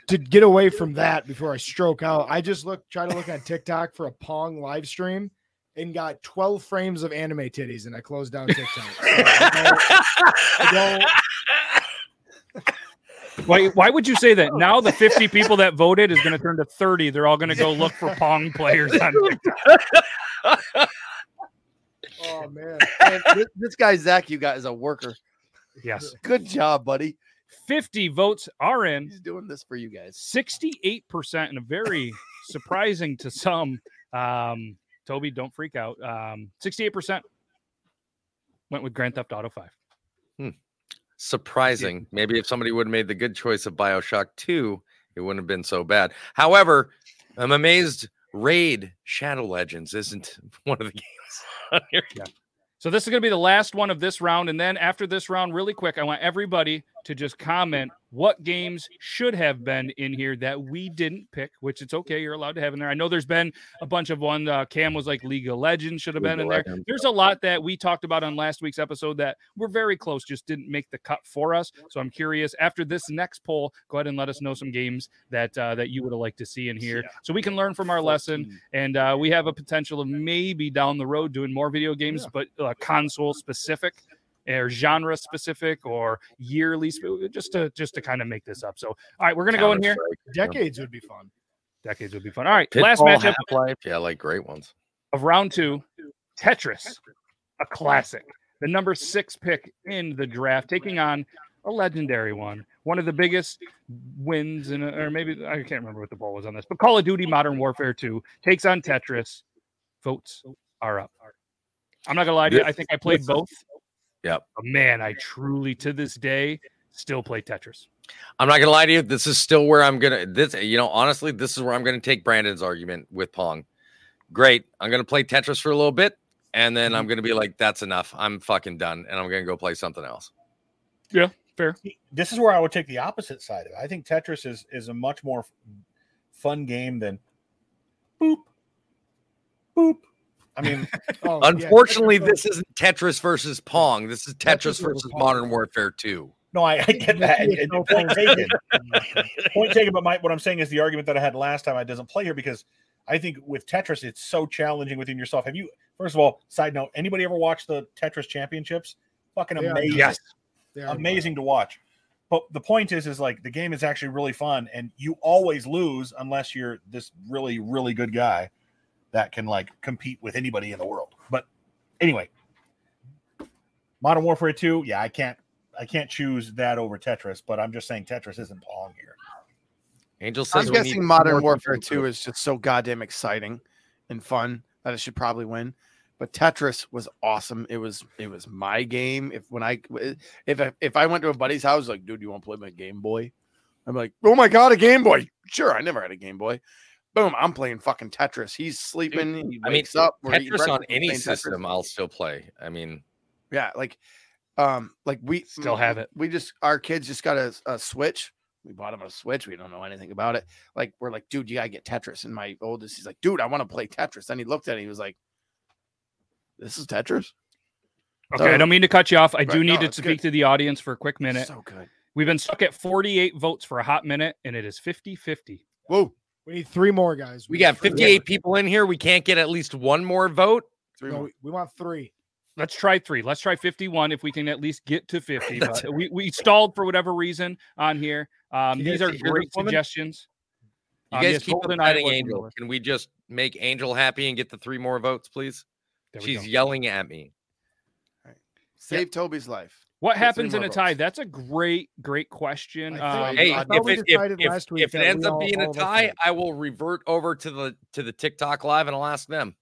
[SPEAKER 3] to get away from that before I stroke out, I just look try to look on TikTok for a Pong live stream and got 12 frames of anime titties, and I closed down TikTok. So I don't- I
[SPEAKER 2] Why, why would you say that? Now the 50 people that voted is going to turn to 30. They're all going to go look for Pong players on TikTok.
[SPEAKER 3] oh man,
[SPEAKER 6] Man, this, this guy Zach, you got is a worker.
[SPEAKER 2] Yes.
[SPEAKER 6] Good job, buddy.
[SPEAKER 2] 50 votes are in.
[SPEAKER 6] He's doing this for you guys.
[SPEAKER 2] 68% and a very surprising to some. Um, Toby, don't freak out. Um, 68% went with Grand Theft Auto 5. Hmm.
[SPEAKER 1] surprising. Maybe if somebody would have made the good choice of Bioshock 2, it wouldn't have been so bad. However, I'm amazed Raid Shadow Legends isn't one of the games on here.
[SPEAKER 2] So this is going to be the last one of this round. And then after this round, really quick, I want everybody to just comment what games should have been in here that we didn't pick, which it's okay. You're allowed to have in there. I know there's been a bunch of one. Uh, Cam was like League of Legends should have been in there. There's a lot that we talked about on last week's episode that we're very close, just didn't make the cut for us. So I'm curious after this next poll, go ahead and let us know some games that uh, that you would have liked to see in here, so we can learn from our lesson. And uh, we have a potential of maybe down the road doing more video games, but uh, console specific or genre specific or yearly, sp- just to just to kind of make this up. So, all right, we're gonna go in here.
[SPEAKER 1] Counter-Strike,
[SPEAKER 3] decades would be fun.
[SPEAKER 2] Decades would be fun. All right, last
[SPEAKER 1] Pitfall,
[SPEAKER 2] matchup
[SPEAKER 1] Half-Life. Yeah, like great ones.
[SPEAKER 2] of round two, Tetris, a classic, the number six pick in the draft, taking on a legendary one, one of the biggest wins, in a, or maybe I can't remember what the ball was on this, but Call of Duty Modern Warfare 2 takes on Tetris. Votes are up. I'm not gonna lie to you, I think I played both.
[SPEAKER 1] Yep.
[SPEAKER 2] But man, I truly to this day still play Tetris.
[SPEAKER 1] I'm not gonna lie to you. This is still where I'm gonna this you know, honestly, this is where I'm gonna take Brandon's argument with Pong. Great. I'm gonna play Tetris for a little bit, and then I'm mm-hmm. gonna be like, that's enough. I'm fucking done, and I'm gonna go play something else. Yeah, fair.
[SPEAKER 4] This is where I would take the opposite side of it. I think Tetris is is a much more fun game than boop boop. I mean,
[SPEAKER 3] Oh,
[SPEAKER 1] Unfortunately,
[SPEAKER 3] Tetris
[SPEAKER 1] this isn't Tetris versus Pong. This is Tetris
[SPEAKER 3] Tetris over
[SPEAKER 1] versus
[SPEAKER 3] Pong.
[SPEAKER 1] Modern Warfare 2.
[SPEAKER 4] no, I, I get that.
[SPEAKER 3] Mickey is
[SPEAKER 4] And-
[SPEAKER 3] so
[SPEAKER 4] and point
[SPEAKER 3] fun.
[SPEAKER 4] taken. Point taken. But my, what I'm saying is the argument that I had last time I doesn't play here because I think with Tetris it's so challenging within yourself. Have you? First of all, side note: anybody ever watch the Tetris Championships? Fucking
[SPEAKER 3] Yeah.
[SPEAKER 4] amazing.
[SPEAKER 2] Yes.
[SPEAKER 3] They are
[SPEAKER 4] amazing to watch. But the point is, is like the game is actually really fun, and you always lose unless you're this really, really good guy that can like compete with anybody in the world. But anyway, Modern Warfare 2, yeah, I can't I can't choose that over Tetris, but I'm just saying Tetris isn't Pong here.
[SPEAKER 1] Angel says
[SPEAKER 6] I'm
[SPEAKER 1] says need
[SPEAKER 6] guessing Modern Warfare 2 is just so goddamn exciting and fun that it should probably win. But Tetris was awesome. It was it was my game. If when I if I, if I went to a buddy's house, like, dude, you want to play my Game Boy? I'm like, oh my god, a Game Boy. Sure, I never had a Game Boy. Boom, I'm playing fucking Tetris. He's sleeping. he
[SPEAKER 1] I mean,
[SPEAKER 6] up. we're
[SPEAKER 1] Tetris on any
[SPEAKER 6] playing Tetris.
[SPEAKER 1] system, I'll still play. I mean,
[SPEAKER 6] Yeah, like um, like we
[SPEAKER 2] Still have it.
[SPEAKER 6] We just our kids just got a, a switch We bought him a Switch. We don't know anything about it. Like we're like, dude, you gotta get Tetris. And my oldest, he's like, dude, I want to play Tetris. Then he looked at it. He was like, this is Tetris.
[SPEAKER 2] Okay, I don't mean to cut you off. I do need
[SPEAKER 6] no,
[SPEAKER 2] to speak
[SPEAKER 6] good.
[SPEAKER 2] to the audience for a quick minute.
[SPEAKER 6] So good.
[SPEAKER 2] We've been stuck at 48 votes for a hot minute, and it is 50 50.
[SPEAKER 6] Whoa.
[SPEAKER 3] We need three more guys.
[SPEAKER 1] We
[SPEAKER 3] need
[SPEAKER 1] got
[SPEAKER 3] three
[SPEAKER 1] 58 people in here. We can't get at least one more vote.
[SPEAKER 6] Three.
[SPEAKER 3] No,
[SPEAKER 6] more.
[SPEAKER 3] we, we want three.
[SPEAKER 2] Let's try three. Let's try 51 if we can at least get to 50.
[SPEAKER 1] That's
[SPEAKER 2] But we, we stalled for whatever reason on here. Um, these are great suggestions.
[SPEAKER 1] You
[SPEAKER 2] Um,
[SPEAKER 1] guys
[SPEAKER 2] yes,
[SPEAKER 1] keep
[SPEAKER 2] Golden
[SPEAKER 1] fighting
[SPEAKER 2] Eye was on the
[SPEAKER 1] Angel. Can we just make Angel happy and get the three more votes, please?
[SPEAKER 2] There
[SPEAKER 1] She's
[SPEAKER 2] go.
[SPEAKER 1] yelling at me.
[SPEAKER 6] Save Toby's life.
[SPEAKER 2] What happens in a tie?
[SPEAKER 6] votes.
[SPEAKER 2] That's a great, great question. Um,
[SPEAKER 1] Hey, if, it, if, if,
[SPEAKER 3] last week
[SPEAKER 1] if it ends
[SPEAKER 3] we
[SPEAKER 1] up being a tie. I will revert over to the to the TikTok live and I'll ask them.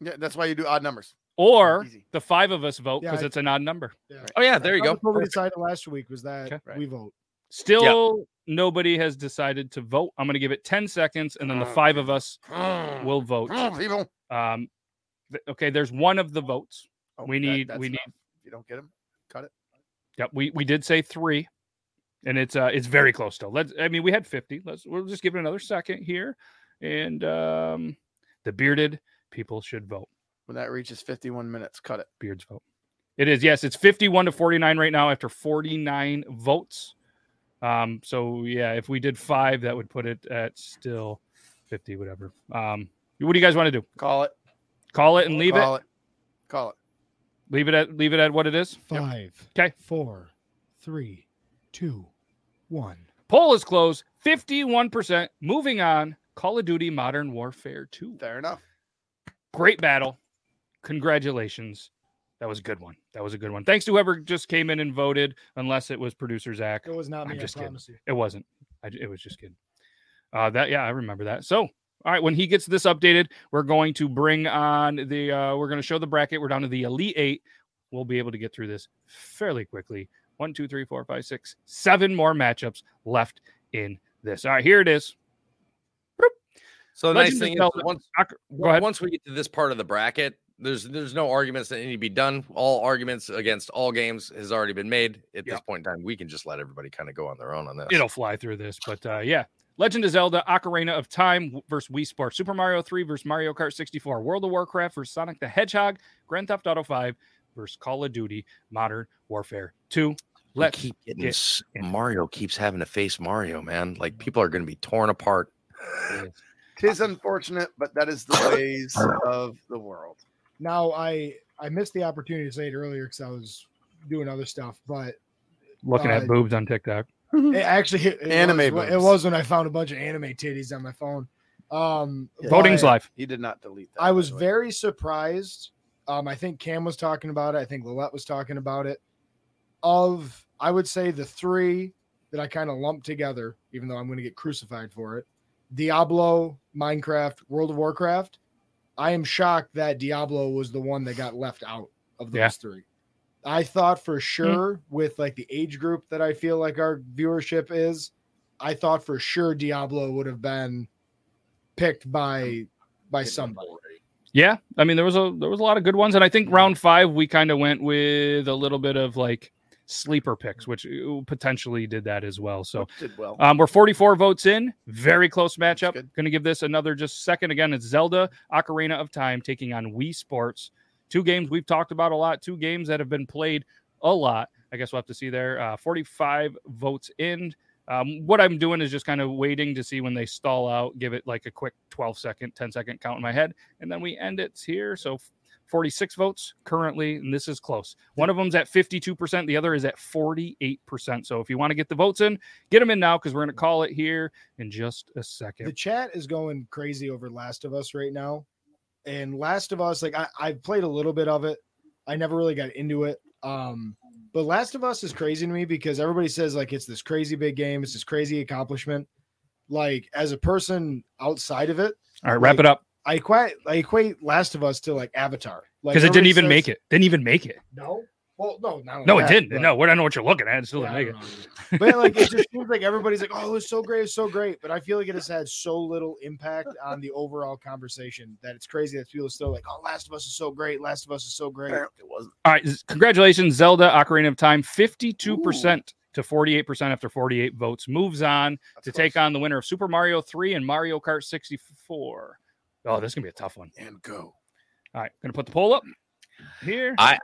[SPEAKER 6] Yeah, that's why you do odd numbers.
[SPEAKER 2] or
[SPEAKER 6] Easy.
[SPEAKER 2] the five of us vote because
[SPEAKER 3] I-
[SPEAKER 2] it's an odd number.
[SPEAKER 1] Oh yeah, there you go.
[SPEAKER 3] What we decided last week was that
[SPEAKER 2] Okay.
[SPEAKER 3] We vote.
[SPEAKER 2] Still, nobody has decided to vote. I'm going to give it 10 seconds, and then the five of us will vote.
[SPEAKER 6] People.
[SPEAKER 2] Um, th- okay, there's one of the votes.
[SPEAKER 6] Oh,
[SPEAKER 2] We need-
[SPEAKER 6] that's
[SPEAKER 2] we need-
[SPEAKER 6] enough. You don't get him, cut it.
[SPEAKER 2] Yep, we we did say three, and it's uh it's very close still. Let's. I mean, we had 50. Let's. We'll just give it another second here, and um, the bearded people should vote.
[SPEAKER 6] When that reaches 51 minutes, cut it.
[SPEAKER 2] Beards vote. It is yes. It's 51 to 49 right now after 49 votes. Um. So yeah, if we did five, that would put it at still 50, whatever. Um. What do you guys want to do?
[SPEAKER 6] Call it.
[SPEAKER 2] Call it and leave it.
[SPEAKER 6] Call it. Call it.
[SPEAKER 2] Leave it at leave it at what it is
[SPEAKER 3] five
[SPEAKER 2] okay
[SPEAKER 3] four three two one
[SPEAKER 2] Poll is closed. 51%. Moving on. Call of Duty Modern Warfare 2.
[SPEAKER 6] Fair enough.
[SPEAKER 2] Great battle. Congratulations. That was a good one. That was a good one. Thanks to whoever just came in and voted, unless it was producer Zach.
[SPEAKER 3] It was not
[SPEAKER 2] I'm
[SPEAKER 3] me. I
[SPEAKER 2] just kidding.
[SPEAKER 3] you.
[SPEAKER 2] It wasn't. I, it was just kidding. Uh, that yeah, I remember that. So, all right, when he gets this updated, we're going to bring on the. Uh, we're going to show the bracket. We're down to the elite eight. We'll be able to get through this fairly quickly. One, two, three, four, five, six, seven more matchups left in this. All right, here it is.
[SPEAKER 1] So the
[SPEAKER 2] Legend
[SPEAKER 1] nice thing is once
[SPEAKER 2] Ak- Go ahead.
[SPEAKER 1] once we get to this part of the bracket, there's there's no arguments that need to be done. All arguments against all games has already been made. At
[SPEAKER 2] Yeah.
[SPEAKER 1] this point in time, we can just let everybody kind of go on their own on this.
[SPEAKER 2] It'll fly through this, but uh, yeah. Legend of Zelda: Ocarina of Time versus Wii Sports, Super Mario 3 versus Mario Kart 64, World of Warcraft versus Sonic the Hedgehog, Grand Theft Auto 5 versus Call of Duty Modern Warfare 2. Let's
[SPEAKER 1] keep getting
[SPEAKER 2] get
[SPEAKER 1] s-
[SPEAKER 2] in.
[SPEAKER 1] Mario keeps having to face Mario, man. Like people are going to be torn apart.
[SPEAKER 6] Tis unfortunate, but that is the ways of the world.
[SPEAKER 3] Now I I missed the opportunity to say it earlier because I was doing other stuff, but
[SPEAKER 2] looking
[SPEAKER 3] Uh,
[SPEAKER 2] at boobs on TikTok.
[SPEAKER 3] It actually it
[SPEAKER 6] Anime
[SPEAKER 3] was, it was when I found a bunch of anime titties on my phone. Um,
[SPEAKER 6] Yeah.
[SPEAKER 2] Voting's
[SPEAKER 3] but
[SPEAKER 2] live.
[SPEAKER 6] He did not delete that.
[SPEAKER 3] I was very surprised. Um, I think Cam was talking about it. I think Lillette was talking about it. Of I would say the three that I kind of lumped together, even though I'm going to get crucified for it: Diablo, Minecraft, World of Warcraft. I am shocked that Diablo was the one that got left out of those
[SPEAKER 2] Yeah.
[SPEAKER 3] three. I thought for sure with like the age group that I feel like our viewership is, I thought for sure Diablo would have been picked by by somebody.
[SPEAKER 2] Yeah, I mean there was a there was a lot of good ones, and I think round five we kind of went with a little bit of like sleeper picks, which potentially did that as well. So
[SPEAKER 6] did well.
[SPEAKER 2] Um, we're 44 votes in. Very close matchup. Going to give this another just second. Again, it's Zelda Ocarina of Time taking on Wii Sports. Two games we've talked about a lot. Two games that have been played a lot. I guess we'll have to see there. Uh, 45 votes in. Um, what I'm doing is just kind of waiting to see when they stall out, give it like a quick 12 second, 10 second count in my head, and then we end it here. So 46 votes currently, and this is close. One of them's at 52%, the other is at 48%. So if you want to get the votes in, get them in now because we're going to call it here in just a second.
[SPEAKER 3] The chat is going crazy over Last of Us right now. And Last of Us, like I, I've played a little bit of it. I never really got into it. Um, but Last of Us is crazy to me because everybody says like it's this crazy big game, it's this crazy accomplishment. Like as a person outside of it,
[SPEAKER 2] All right, wrap
[SPEAKER 3] like,
[SPEAKER 2] it up
[SPEAKER 3] I quite I equate Last of Us to like Avatar. Like
[SPEAKER 2] because it didn't even
[SPEAKER 3] says-
[SPEAKER 2] make it. Didn't even make it.
[SPEAKER 3] No, well, no, not only
[SPEAKER 2] No, it
[SPEAKER 3] that,
[SPEAKER 2] didn't.
[SPEAKER 3] but-
[SPEAKER 2] No, we don't know what you're looking at. It still
[SPEAKER 3] Yeah, I
[SPEAKER 2] didn't it.
[SPEAKER 3] but like it just seems like everybody's like, oh, it was so great, it's so great. But I feel like it has had so little impact on the overall conversation that it's crazy that people are still like, oh, Last of Us is so great, Last of Us is so great.
[SPEAKER 6] Apparently it wasn't.
[SPEAKER 2] All right, congratulations, Zelda Ocarina of Time. 52% to 48% after 48 votes. Moves on
[SPEAKER 6] That's
[SPEAKER 2] to
[SPEAKER 6] close.
[SPEAKER 2] take on the winner of Super Mario 3 and Mario Kart 64. Oh, this is going to be a tough one.
[SPEAKER 6] and go.
[SPEAKER 2] All right, going to put the poll up here.
[SPEAKER 1] I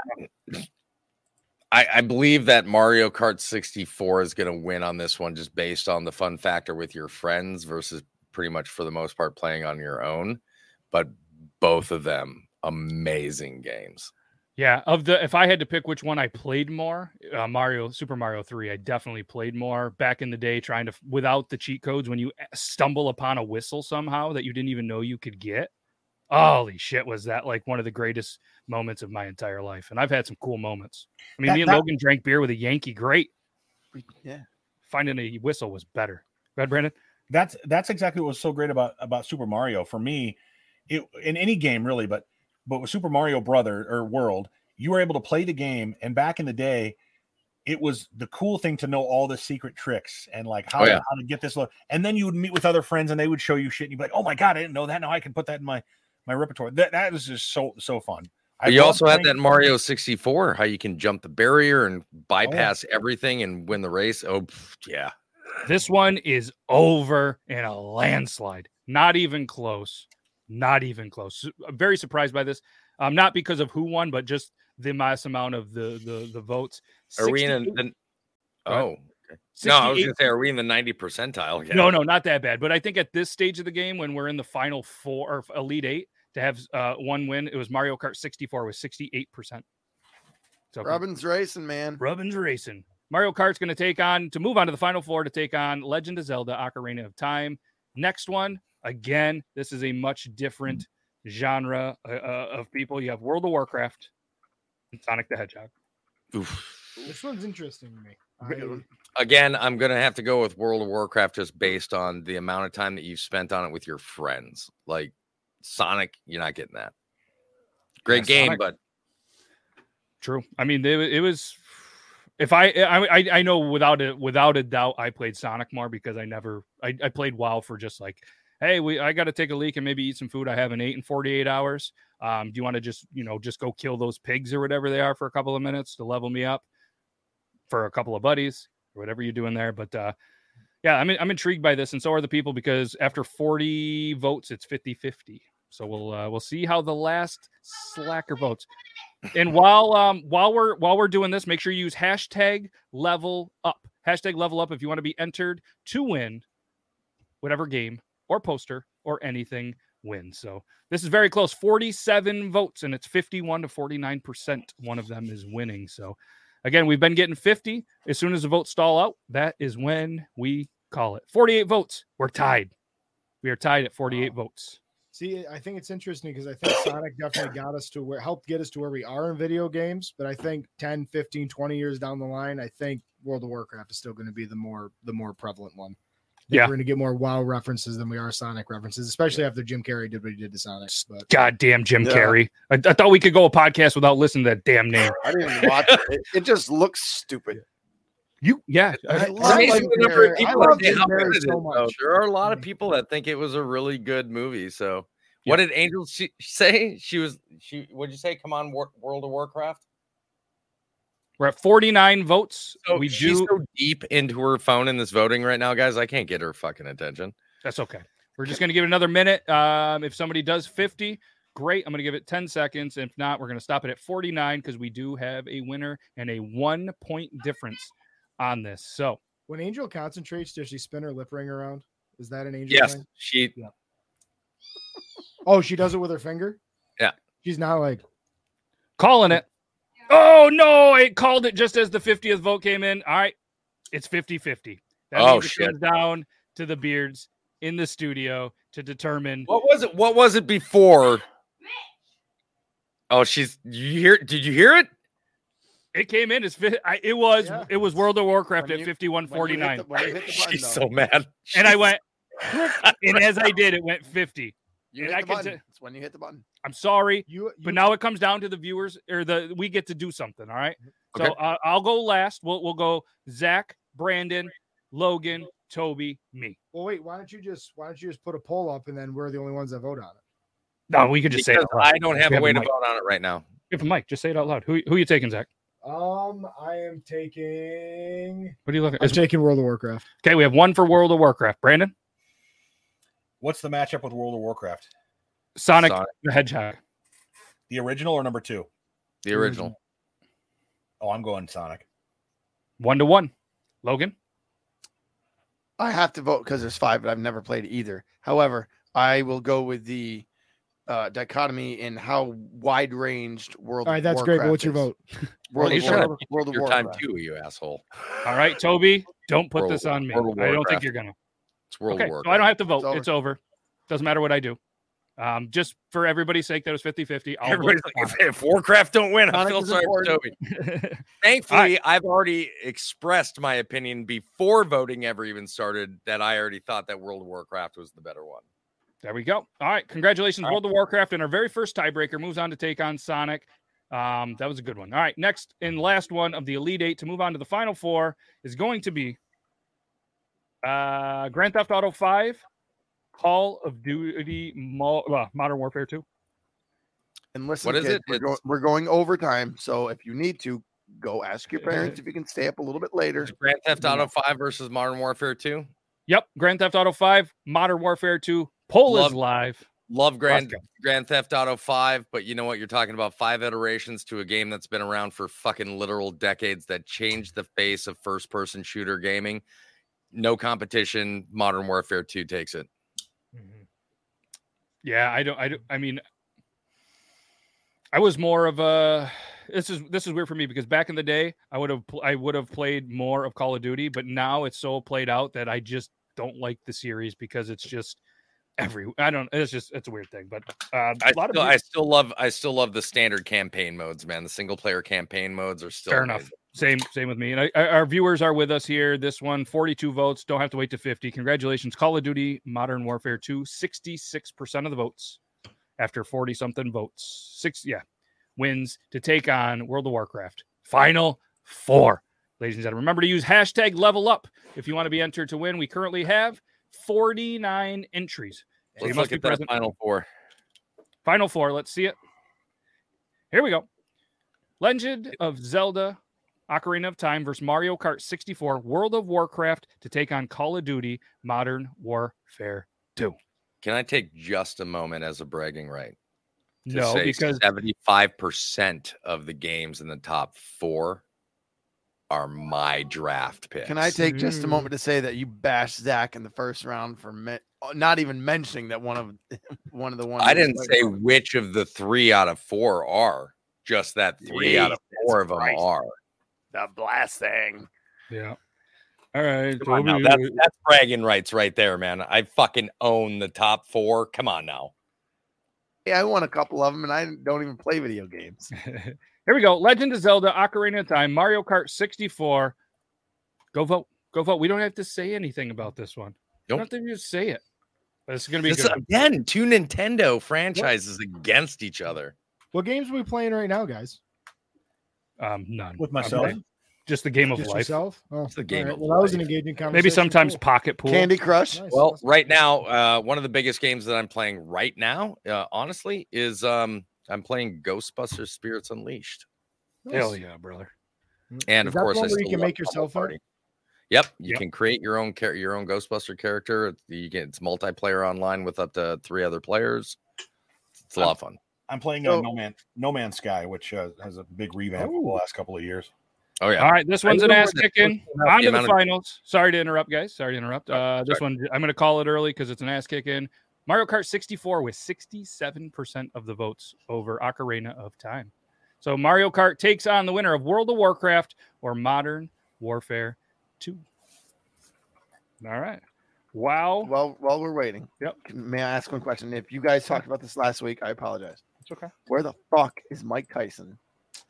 [SPEAKER 1] I, I believe that Mario Kart 64 is going to win on this one just based on the fun factor with your friends versus pretty much for the most part playing on your own. But both of them amazing games.
[SPEAKER 2] Yeah, of the if I had to pick which one I played more, uh, Mario Super Mario 3, I definitely played more back in the day trying to without the cheat codes when you stumble upon a whistle somehow that you didn't even know you could get. Holy shit, was that like one of the greatest moments of my entire life. And I've had some cool moments. I mean,
[SPEAKER 4] That-
[SPEAKER 2] me and
[SPEAKER 4] that-
[SPEAKER 2] Logan drank beer with a Yankee great.
[SPEAKER 6] Yeah.
[SPEAKER 2] Finding a whistle was better. Go ahead, Brandon.
[SPEAKER 4] that's that's exactly what was so great about about Super Mario for me. It in any game really, but but with Super Mario Brother or World, you were able to play the game, and back in the day, it was the cool thing to know all the secret tricks and like how,
[SPEAKER 1] Oh,
[SPEAKER 4] to, how to get this. Look, and then you would meet with other friends, and they would show you shit, and you'd be like, "Oh my god, I didn't know that! Now I can put that in my my repertoire." That that was just so so fun. I
[SPEAKER 1] But you also had that Mario 64, how you can jump the barrier and
[SPEAKER 2] Oh,
[SPEAKER 1] bypass everything and win the race. Oh, pff, yeah.
[SPEAKER 2] This one is over in a landslide. Not even close. Not even close. I'm very surprised by this. Um, not because of who won, but just the mass amount of the the, the votes.
[SPEAKER 1] Are we in
[SPEAKER 2] 68
[SPEAKER 1] the, oh
[SPEAKER 2] ahead.
[SPEAKER 1] No? I was gonna say, are we in the 90 percentile? yet?
[SPEAKER 2] No, no, not that bad. But I think at this stage of the game, when we're in the final four or elite eight, to have uh, one win, it was Mario Kart 64 with 68 percent. So
[SPEAKER 6] Robin's racing, man.
[SPEAKER 2] Rubbin's racing. Mario Kart's going to take on to move on to the final four to take on Legend of Zelda: Ocarina of Time. Next one, again, this is a much different genre uh, uh, of people. You have World of Warcraft and Sonic the Hedgehog.
[SPEAKER 1] Oof.
[SPEAKER 3] This one's interesting to me. I,
[SPEAKER 1] Again, I'm gonna have to go with World of Warcraft just based on the amount of time that you've spent on it with your friends. Like Sonic, you're not getting that. Great
[SPEAKER 2] Yeah,
[SPEAKER 1] game,
[SPEAKER 2] Sonic-
[SPEAKER 1] but
[SPEAKER 2] True. I mean, it, it was. If I, I I know without a without a doubt, I played Sonic more because I never I, I played WoW for just like, hey, we I got to take a leak and maybe eat some food I haven't ate in 48 hours. Um, do you want to just you know just go kill those pigs or whatever they are for a couple of minutes to level me up for a couple of buddies or whatever you're doing there? But uh, yeah, I'm I'm intrigued by this, and so are the people because after 40 votes, it's 50-50. So we'll uh, we'll see how the last slacker votes. And while um while we're while we're doing this, make sure you use hashtag level up. Hashtag level up if you want to be entered to win whatever game or poster or anything wins. So this is very close. 47 votes, and it's 51 to 49 percent. One of them is winning. So again, we've been getting 50. As soon as the votes stall out, that is when we call it. 48 votes. We're tied. We are tied at 48 votes.
[SPEAKER 3] See, I think it's interesting because I think Sonic definitely got us to where helped get us to where we are in video games. But I think 10, 15, 20 years down the line, I think World of Warcraft is still going to be the more the more prevalent one. I think
[SPEAKER 2] Yeah.
[SPEAKER 3] We're going to get more WoW references than we are Sonic references, especially after Jim Carrey did what he did to Sonic. But
[SPEAKER 2] Goddamn Jim
[SPEAKER 6] Yeah.
[SPEAKER 2] Carrey. I, I thought we could go a podcast without listening to that damn name.
[SPEAKER 6] I didn't even watch it. it. It just looks stupid.
[SPEAKER 2] You, yeah.
[SPEAKER 6] I love
[SPEAKER 1] amazing
[SPEAKER 6] Jim
[SPEAKER 1] the number of
[SPEAKER 6] Carrey. I
[SPEAKER 1] people
[SPEAKER 3] love
[SPEAKER 1] that
[SPEAKER 3] Jim Carrey so much.
[SPEAKER 1] There are a lot of
[SPEAKER 3] mm-hmm.
[SPEAKER 1] people that think it was a really good movie. So,
[SPEAKER 2] Yeah.
[SPEAKER 1] what did Angel say? She was she. What'd you say? Come on, War, World of Warcraft.
[SPEAKER 2] We're at 49 votes.
[SPEAKER 1] So
[SPEAKER 2] we
[SPEAKER 1] she's
[SPEAKER 2] do.
[SPEAKER 1] so deep into her phone in this voting right now, guys. I can't get her fucking attention.
[SPEAKER 2] That's okay. We're just going to give it another minute. Um, if somebody does 50, great. I'm going to give it 10 seconds. If not, we're going to stop it at 49 because we do have a winner and a one point difference on this. So,
[SPEAKER 3] when Angel concentrates, does she spin her lip ring around? Is that an Angel
[SPEAKER 1] Yes,
[SPEAKER 3] thing?
[SPEAKER 1] she.
[SPEAKER 3] Oh, she does it with her finger?
[SPEAKER 1] Yeah.
[SPEAKER 3] She's not like
[SPEAKER 2] calling it. Oh, no. It called it just as the 50th vote came in. All right. It's 50 50. That
[SPEAKER 1] Oh,
[SPEAKER 2] means it
[SPEAKER 1] shit.
[SPEAKER 2] comes down to the beards in the studio to determine.
[SPEAKER 1] What was it? What was it before? Oh, she's. You hear? Did you hear it?
[SPEAKER 2] It came in as fi- it was
[SPEAKER 3] Yeah.
[SPEAKER 2] it was World of Warcraft
[SPEAKER 6] When
[SPEAKER 2] at
[SPEAKER 6] you-
[SPEAKER 2] fifty one
[SPEAKER 6] When you
[SPEAKER 2] forty
[SPEAKER 6] hit
[SPEAKER 2] nine,
[SPEAKER 6] the- when you hit the button,
[SPEAKER 1] She's
[SPEAKER 6] though,
[SPEAKER 1] so mad.
[SPEAKER 2] and I went, and as I did, it went fifty.
[SPEAKER 6] You
[SPEAKER 2] and
[SPEAKER 6] hit
[SPEAKER 2] I
[SPEAKER 6] the button.
[SPEAKER 2] t-
[SPEAKER 6] It's when you hit the button.
[SPEAKER 2] I'm sorry,
[SPEAKER 3] you, you
[SPEAKER 2] but now it comes down to the viewers or the we get to do something. All right, so uh, I'll go last. We'll we'll go Zach, Brandon, Logan, Toby, me.
[SPEAKER 3] well wait, why don't you just why don't you just put a poll up and then we're the only ones that vote on it?
[SPEAKER 2] No, we could just say it.
[SPEAKER 1] Because
[SPEAKER 2] out.
[SPEAKER 1] I don't have
[SPEAKER 2] We
[SPEAKER 1] a way to vote on it right now.
[SPEAKER 2] We have a mic. Just say it out loud. Who who you taking, Zach?
[SPEAKER 3] Um, I am taking.
[SPEAKER 2] What are you looking at?
[SPEAKER 3] I'm
[SPEAKER 2] at?
[SPEAKER 3] taking World of Warcraft.
[SPEAKER 2] Okay, we have one for World of Warcraft. Brandon,
[SPEAKER 4] What's the matchup with World of Warcraft?
[SPEAKER 2] Sonic,
[SPEAKER 1] Sonic.
[SPEAKER 2] the Hedgehog.
[SPEAKER 4] The original or number two?
[SPEAKER 1] The original.
[SPEAKER 4] Oh, I'm going Sonic.
[SPEAKER 2] One to one. Logan,
[SPEAKER 6] I have to vote because there's five, but I've never played either. However, I will go with the uh, dichotomy in how wide ranged World.
[SPEAKER 3] All right,
[SPEAKER 6] of
[SPEAKER 3] that's great. But what's your vote?
[SPEAKER 6] World,
[SPEAKER 1] You
[SPEAKER 6] of,
[SPEAKER 1] should
[SPEAKER 6] War-
[SPEAKER 1] have
[SPEAKER 6] World of
[SPEAKER 1] Your time too, you asshole.
[SPEAKER 2] all right, Toby, don't put
[SPEAKER 1] World
[SPEAKER 2] this on me. I don't think you're gonna.
[SPEAKER 1] It's World
[SPEAKER 2] okay,
[SPEAKER 1] War.
[SPEAKER 2] so I don't have to vote.
[SPEAKER 6] It's
[SPEAKER 2] It's over. Doesn't matter what I do. Um, just for everybody's sake, that was 50 50.
[SPEAKER 1] Everybody's like, if, if Warcraft don't win, I
[SPEAKER 6] Sonic
[SPEAKER 1] feel
[SPEAKER 6] is
[SPEAKER 1] sorry for. Toby. Thankfully, I've already expressed my opinion before voting ever even started that I already thought that World of Warcraft was the better one.
[SPEAKER 2] There we go. All right. Congratulations,
[SPEAKER 4] All right.
[SPEAKER 2] World of Warcraft. And our very first tiebreaker moves on to take on Sonic. Um, that was a good one. All right. Next and last one of the Elite Eight to move on to the final four is going to be uh, Grand Theft Auto 5, Call of Duty Mo- uh, Modern Warfare 2.
[SPEAKER 6] And listen,
[SPEAKER 1] What is
[SPEAKER 6] kids,
[SPEAKER 1] it?
[SPEAKER 6] We're,
[SPEAKER 1] It's-
[SPEAKER 6] go- we're going overtime, so if you need to, go ask your parents if you can stay up a little bit later.
[SPEAKER 1] Is Grand Theft Auto 5 versus Modern Warfare 2.
[SPEAKER 2] Yep. Grand Theft Auto 5, Modern Warfare 2. Poll
[SPEAKER 1] Love-
[SPEAKER 2] is live.
[SPEAKER 1] Love Grand
[SPEAKER 2] go.
[SPEAKER 1] Grand Theft Auto 5, but you know what? You're talking about five iterations to a game that's been around for fucking literal decades that changed the face of first person shooter gaming. No competition. Modern Warfare 2 takes it.
[SPEAKER 2] Yeah, I don't. I don't. I mean, I was more of a. This is this is weird for me because back in the day, I would have I would have played more of Call of Duty, but now it's so played out that I just don't like the series because it's just every. I don't. It's just it's a weird thing, but uh,
[SPEAKER 1] I
[SPEAKER 2] lot
[SPEAKER 1] still,
[SPEAKER 2] of
[SPEAKER 1] I still love I still love the standard campaign modes, man. The single player campaign modes are still
[SPEAKER 2] fair enough. Same same with me. And I, our viewers are with us here. This one, 42 votes. Don't have to wait to 50. Congratulations, Call of Duty Modern Warfare 2, 66% of the votes after 40 something votes. Six, yeah, wins to take on World of Warcraft. Final four. Ladies and gentlemen, remember to use hashtag level up if you want to be entered to win. We currently have 49 entries. So you
[SPEAKER 1] Let's
[SPEAKER 2] must
[SPEAKER 1] look at that final four.
[SPEAKER 2] Final four. Let's see it. Here we go. Legend of Zelda Ocarina of Time versus Mario Kart 64 World of Warcraft to take on Call of Duty Modern Warfare 2.
[SPEAKER 1] Can I take just a moment as a bragging right? to
[SPEAKER 2] No,
[SPEAKER 1] say
[SPEAKER 2] because
[SPEAKER 1] 75% of the games in the top four are my draft picks.
[SPEAKER 6] Can I take just a
[SPEAKER 2] Mm.
[SPEAKER 6] moment to say that you bashed Zach in the first round for me- not even mentioning that one of one of the ones
[SPEAKER 1] I didn't
[SPEAKER 6] like-
[SPEAKER 1] say which of the three out of four are, just that three out of four of them
[SPEAKER 6] Christ.
[SPEAKER 1] are.
[SPEAKER 6] The blast thing.
[SPEAKER 2] yeah. All right,
[SPEAKER 1] Come on now, That's, that's bragging rights right there, man. I fucking own the top four. Come on now.
[SPEAKER 6] Yeah, I won a couple of them, and I don't even play video games.
[SPEAKER 2] Here we go. Legend of Zelda Ocarina of Time Mario Kart 64. Go vote. Go vote. We don't have to say anything about this one. We
[SPEAKER 1] Nope.
[SPEAKER 2] don't have to just say it. But it's going to be
[SPEAKER 1] This,
[SPEAKER 2] good.
[SPEAKER 1] again, two Nintendo franchises against each other.
[SPEAKER 3] What games are we playing right now, guys?
[SPEAKER 2] Um, none.
[SPEAKER 4] With
[SPEAKER 2] I'm
[SPEAKER 4] myself.
[SPEAKER 2] Just the game of
[SPEAKER 3] Just
[SPEAKER 2] life.
[SPEAKER 3] yourself? Oh,
[SPEAKER 1] It's the game
[SPEAKER 3] all
[SPEAKER 1] of
[SPEAKER 3] Well, that was an
[SPEAKER 1] life.
[SPEAKER 3] engaging conversation.
[SPEAKER 2] Maybe sometimes
[SPEAKER 3] Cool.
[SPEAKER 2] pocket pool.
[SPEAKER 6] Candy Crush.
[SPEAKER 3] Nice,
[SPEAKER 1] Well,
[SPEAKER 3] awesome.
[SPEAKER 1] right now, uh, one of the biggest games that I'm playing right now, uh, honestly, is um, I'm playing Ghostbusters Spirits Unleashed,
[SPEAKER 2] Hell yeah, brother.
[SPEAKER 1] and
[SPEAKER 3] Is
[SPEAKER 1] of
[SPEAKER 3] that
[SPEAKER 1] course, I
[SPEAKER 3] one where you can make
[SPEAKER 1] Pummel
[SPEAKER 3] yourself up?
[SPEAKER 1] Party. Yep, you
[SPEAKER 2] Yep.
[SPEAKER 1] can create your own char- your own Ghostbuster character. You get it's multiplayer online with up to three other players. It's a lot of fun.
[SPEAKER 4] I'm playing
[SPEAKER 6] So-
[SPEAKER 4] uh, No Man No Man's Sky, which uh, has a big revamp over the last couple of years.
[SPEAKER 1] Oh yeah,
[SPEAKER 2] All right, this one's an ass
[SPEAKER 1] that
[SPEAKER 2] kicking.
[SPEAKER 1] first one out,
[SPEAKER 2] On
[SPEAKER 1] the
[SPEAKER 2] to the
[SPEAKER 1] amount of-
[SPEAKER 2] finals. Sorry to interrupt, guys. Sorry to interrupt. Uh, this one, I'm going to call it early because it's an ass kicking. Mario Kart 64 with 67% of the votes over Ocarina of Time. So Mario Kart takes on the winner of World of Warcraft or Modern Warfare 2. All right. Wow.
[SPEAKER 6] Well, while we're waiting,
[SPEAKER 2] Yep.
[SPEAKER 6] can- may I ask one question? If you guys talked about this last week, I apologize.
[SPEAKER 2] It's okay.
[SPEAKER 6] Where the fuck is Mike Tyson?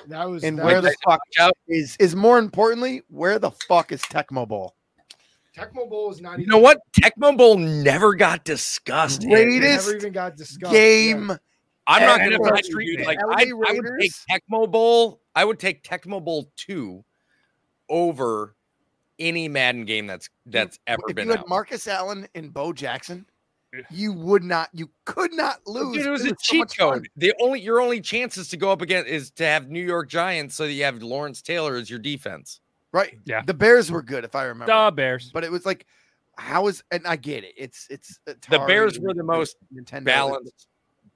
[SPEAKER 3] That was
[SPEAKER 6] And
[SPEAKER 3] that
[SPEAKER 6] where
[SPEAKER 3] was,
[SPEAKER 6] the fuck
[SPEAKER 1] out.
[SPEAKER 6] is is more importantly, where the fuck is Tecmo Bowl?
[SPEAKER 3] Tecmo Bowl is not
[SPEAKER 1] You
[SPEAKER 3] even.
[SPEAKER 1] know what? Tecmo Bowl never got discussed.
[SPEAKER 6] Great. Greatest
[SPEAKER 3] never even got discussed.
[SPEAKER 6] Game.
[SPEAKER 1] I'm not going to
[SPEAKER 2] NFL
[SPEAKER 1] lie to
[SPEAKER 2] Street
[SPEAKER 1] you. Like I, I would take
[SPEAKER 6] Raiders.
[SPEAKER 1] Tecmo Bowl. I would take Tecmo Bowl two over any Madden game that's that's ever
[SPEAKER 6] if
[SPEAKER 1] been
[SPEAKER 6] you had
[SPEAKER 1] out.
[SPEAKER 6] Marcus Allen and Bo Jackson, you would not, you could not lose.
[SPEAKER 1] Dude, it was
[SPEAKER 6] It
[SPEAKER 1] a
[SPEAKER 6] so
[SPEAKER 1] cheat
[SPEAKER 6] much fun.
[SPEAKER 1] code. The only your only chances to go up again is to have New York Giants, so that you have Lawrence Taylor as your defense.
[SPEAKER 6] right?
[SPEAKER 2] Yeah.
[SPEAKER 6] the Bears were good if I remember.
[SPEAKER 2] The Bears.
[SPEAKER 6] But it was like, how is and I get it. It's it's
[SPEAKER 1] The Bears were the most
[SPEAKER 6] Nintendo.
[SPEAKER 1] balanced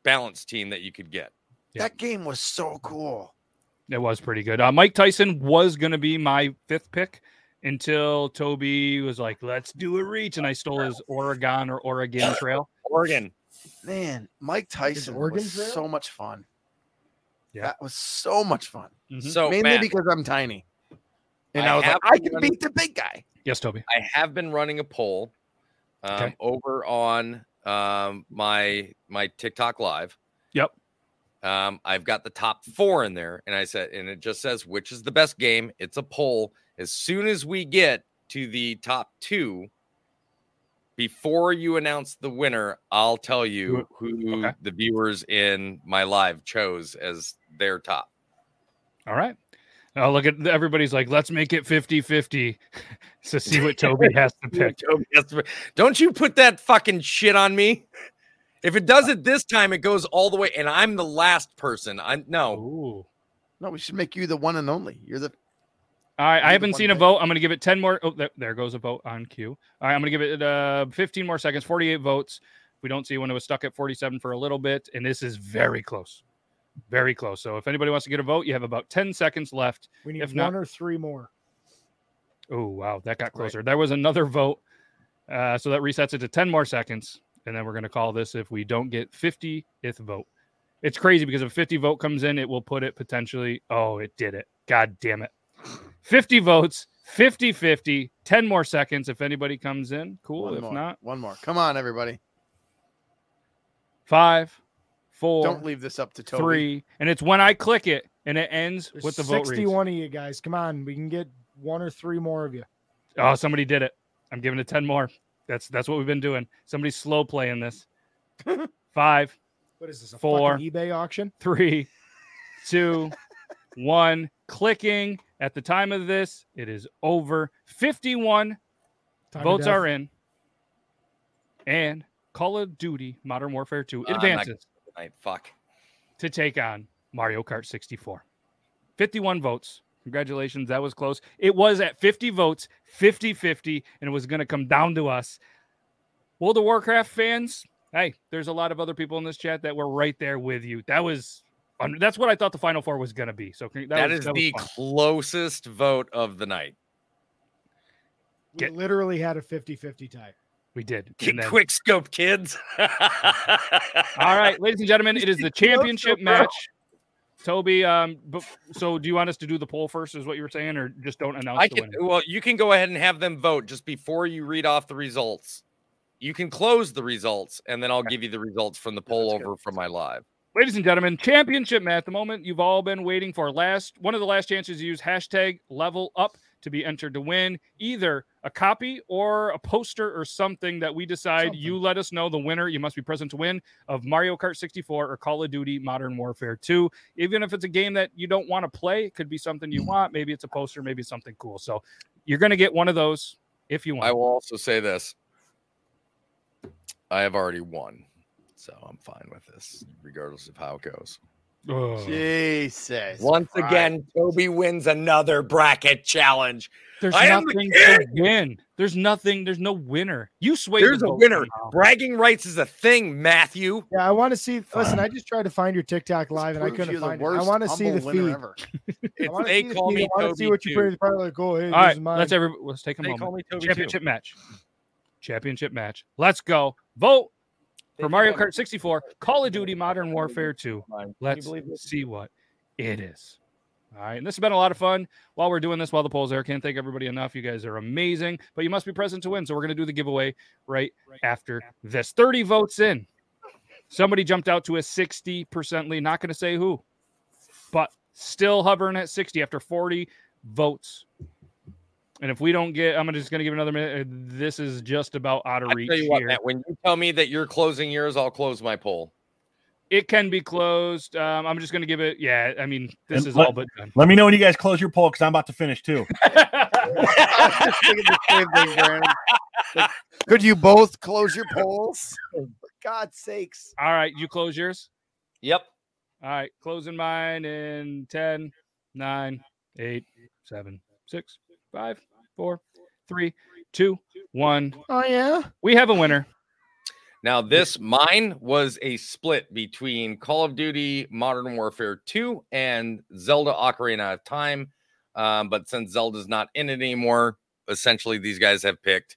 [SPEAKER 1] balanced team that you could get.
[SPEAKER 6] That game was so cool.
[SPEAKER 2] It was pretty good. Uh, Mike Tyson was going to be my fifth pick until Toby was like, let's do a reach. And I stole his Oregon or Oregon Trail.
[SPEAKER 1] Oregon.
[SPEAKER 6] Man, Mike Tyson
[SPEAKER 3] Oregon
[SPEAKER 6] was
[SPEAKER 3] Trail?
[SPEAKER 6] so much fun.
[SPEAKER 2] Yeah.
[SPEAKER 6] That was so much fun.
[SPEAKER 2] Mhm.
[SPEAKER 1] So
[SPEAKER 6] Mainly
[SPEAKER 1] Matt,
[SPEAKER 6] because I'm tiny. And
[SPEAKER 1] I
[SPEAKER 6] I, was like, I can
[SPEAKER 1] running-
[SPEAKER 6] beat the big guy.
[SPEAKER 2] Yes, Toby.
[SPEAKER 1] I have been running a poll um,
[SPEAKER 2] Okay.
[SPEAKER 1] over on um, my my TikTok live.
[SPEAKER 2] Yep.
[SPEAKER 1] Um, I've got the top four in there, and I said, and it just says which is the best game. It's a poll. As soon as we get to the top two, before you announce the winner, I'll tell you who
[SPEAKER 2] Okay.
[SPEAKER 1] the viewers in my live chose as their top.
[SPEAKER 2] All right. Now look at everybody's like, let's make it 50 50 to see what Toby has to pick.
[SPEAKER 1] Toby has to- Don't you put that fucking shit on me. If it does it this time, it goes all the way, and I'm the last person. I no.
[SPEAKER 2] Ooh.
[SPEAKER 6] No, we should make you the one and only. You're the
[SPEAKER 2] All right, I haven't
[SPEAKER 6] one
[SPEAKER 2] seen a vote. I'm going to give it 10 more. Oh, there, there goes a vote on cue. All right, I'm going to give it uh, 15 more seconds, 48 votes. We don't see when it was stuck at 47 for a little bit, and this is very close. Very close. So if anybody wants to get a vote, you have about 10 seconds left.
[SPEAKER 3] We need
[SPEAKER 2] If
[SPEAKER 3] one
[SPEAKER 2] not-
[SPEAKER 3] or three more.
[SPEAKER 2] Oh, wow, that got closer. There was another vote. Uh, so that resets it to 10 more seconds. And then we're going to call this if we don't get 50th vote. It's crazy because if 50 vote comes in, it will put it potentially. Oh, it did it. God damn it. 50 votes, 50 50, 10 more seconds if anybody comes in. Cool.
[SPEAKER 6] one
[SPEAKER 2] if
[SPEAKER 6] more.
[SPEAKER 2] not,
[SPEAKER 6] One more. Come on, everybody.
[SPEAKER 2] five, four,
[SPEAKER 6] Don't leave this up to Toby.
[SPEAKER 2] three. And it's when I click it and it ends
[SPEAKER 3] There's
[SPEAKER 2] with the vote reads.
[SPEAKER 3] 61 of you guys. Come on, we can get one or three more of you.
[SPEAKER 2] Oh, somebody did it. I'm giving it 10 more. That's that's what we've been doing. Somebody's slow playing this. Five,
[SPEAKER 3] What is this? A
[SPEAKER 2] Four.
[SPEAKER 3] eBay auction?
[SPEAKER 2] three, two, one. Clicking. At the time of this, it is over. 51
[SPEAKER 3] Time
[SPEAKER 2] votes are in. And Call of Duty Modern Warfare 2
[SPEAKER 1] Uh, I'm
[SPEAKER 2] advances
[SPEAKER 1] Tonight. Fuck.
[SPEAKER 2] to take on Mario Kart 64. 51 votes. Congratulations. That was close. It was at 50 votes, 50 50, and it was going to come down to us. World of Warcraft fans, hey, there's a lot of other people in this chat that were right there with you. That was that's what I thought the final four was going to be. So that,
[SPEAKER 1] that
[SPEAKER 2] was,
[SPEAKER 1] is
[SPEAKER 2] that
[SPEAKER 1] the
[SPEAKER 2] fun.
[SPEAKER 1] closest vote of the night.
[SPEAKER 3] We
[SPEAKER 2] Get-
[SPEAKER 3] literally had a 50 50 tie.
[SPEAKER 2] we did. Then-
[SPEAKER 1] quick scope, kids.
[SPEAKER 2] All right, ladies and gentlemen, it is the championship match. Toby, um, so do you want us to do the poll first? Is what you were saying, or just don't announce
[SPEAKER 1] I
[SPEAKER 2] the
[SPEAKER 1] can.
[SPEAKER 2] winner?
[SPEAKER 1] Well, you can go ahead and have them vote just before you read off the results. You can close the results, and then I'll give you the results from the poll
[SPEAKER 6] that's good.
[SPEAKER 1] over from my live.
[SPEAKER 2] Ladies and gentlemen, championship match. The moment you've all been waiting for. Last one of the last chances to use hashtag level up to be entered to win either a copy or a poster or something that we decide.
[SPEAKER 3] Something.
[SPEAKER 2] You let us know the winner. You must be present to win of Mario Kart 64 or Call of Duty Modern Warfare 2. Even if it's a game that you don't want to play, it could be something you want. Maybe it's a poster, maybe something cool. So you're going to get one of those if you want.
[SPEAKER 1] I will also say this: I have already won, so I'm fine with this, regardless of how it goes.
[SPEAKER 2] Ugh.
[SPEAKER 6] Jesus.
[SPEAKER 1] Once
[SPEAKER 6] Christ.
[SPEAKER 1] again, Toby wins another bracket challenge.
[SPEAKER 2] There's
[SPEAKER 1] I am the
[SPEAKER 2] nothing to win. There's nothing. There's no winner. You sway.
[SPEAKER 1] There's
[SPEAKER 2] the
[SPEAKER 1] a winner.
[SPEAKER 2] somehow.
[SPEAKER 1] Bragging rights is a thing, Matthew.
[SPEAKER 3] Yeah, I want to see. Listen, I just tried to find your TikTok live and I couldn't find it. I want to see the feed.
[SPEAKER 6] ever.
[SPEAKER 3] I wanna
[SPEAKER 1] they
[SPEAKER 3] see the feed.
[SPEAKER 1] me
[SPEAKER 3] I want to see what you
[SPEAKER 1] too.
[SPEAKER 3] put. It's probably like, oh, hey,
[SPEAKER 2] All
[SPEAKER 3] this
[SPEAKER 2] right,
[SPEAKER 3] is mine.
[SPEAKER 2] let's every let's take a
[SPEAKER 1] They
[SPEAKER 2] moment.
[SPEAKER 1] call me Toby
[SPEAKER 2] Championship
[SPEAKER 1] too.
[SPEAKER 2] match. Championship match. Let's go. Vote for Mario. Kart 64, Call of Duty Modern Warfare 2. Let's see what it is. All right, and this has been a lot of fun while we're doing this while the polls are. Can't thank everybody enough. You guys are amazing, but you must be present to win. So we're going to do the giveaway right after this. 30 votes in. Somebody jumped out to a 60% lead. Not going to say who, but still hovering at 60 after 40 votes. And if we don't get, I'm just going to give another minute. Uh, This is just about out of
[SPEAKER 1] I
[SPEAKER 2] reach
[SPEAKER 1] tell you what,
[SPEAKER 2] here.
[SPEAKER 1] Matt, when you tell me that you're closing yours, I'll close my poll.
[SPEAKER 2] It can be closed. Um, I'm just going to give it. Yeah, I mean, this
[SPEAKER 4] And
[SPEAKER 2] is
[SPEAKER 4] let-
[SPEAKER 2] all but done.
[SPEAKER 4] Let me know when you guys close your poll because I'm about to finish too.
[SPEAKER 6] I was just thinking the same thing, Brandon. Like, Could you both close your polls? For God's sakes.
[SPEAKER 2] All right, you close yours.
[SPEAKER 1] Yep.
[SPEAKER 2] All right, closing mine in 10, 9, 8, 7, 6, 5, 4, 3, 2, 1.
[SPEAKER 3] Oh yeah.
[SPEAKER 2] We have a winner.
[SPEAKER 1] Now, this mine was a split between Call of Duty Modern Warfare 2 and Zelda Ocarina of Time. Um, but since Zelda's not in it anymore, essentially these guys have picked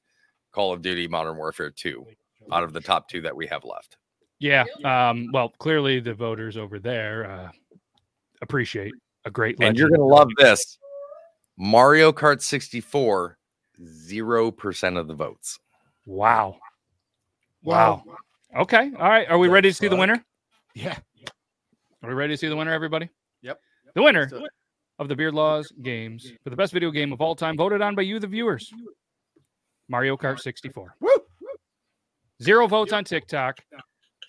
[SPEAKER 1] Call of Duty Modern Warfare 2 out of the top two that we have left.
[SPEAKER 2] Yeah. Um, well, clearly the voters over there uh, appreciate a great
[SPEAKER 1] And you're going to love this Mario Kart 64, 0% of the votes.
[SPEAKER 2] Wow. Wow. Okay. Oh, all right. Are we
[SPEAKER 6] The
[SPEAKER 2] ready to see the winner?
[SPEAKER 3] Yeah.
[SPEAKER 2] Are we ready to see the winner, everybody?
[SPEAKER 6] Yep.
[SPEAKER 2] The winner
[SPEAKER 6] Let's do it.
[SPEAKER 2] of the Beard Laws games for the best video game of all time, voted on by you, the viewers. Mario Kart 64.
[SPEAKER 6] Woo!
[SPEAKER 2] Zero votes on TikTok.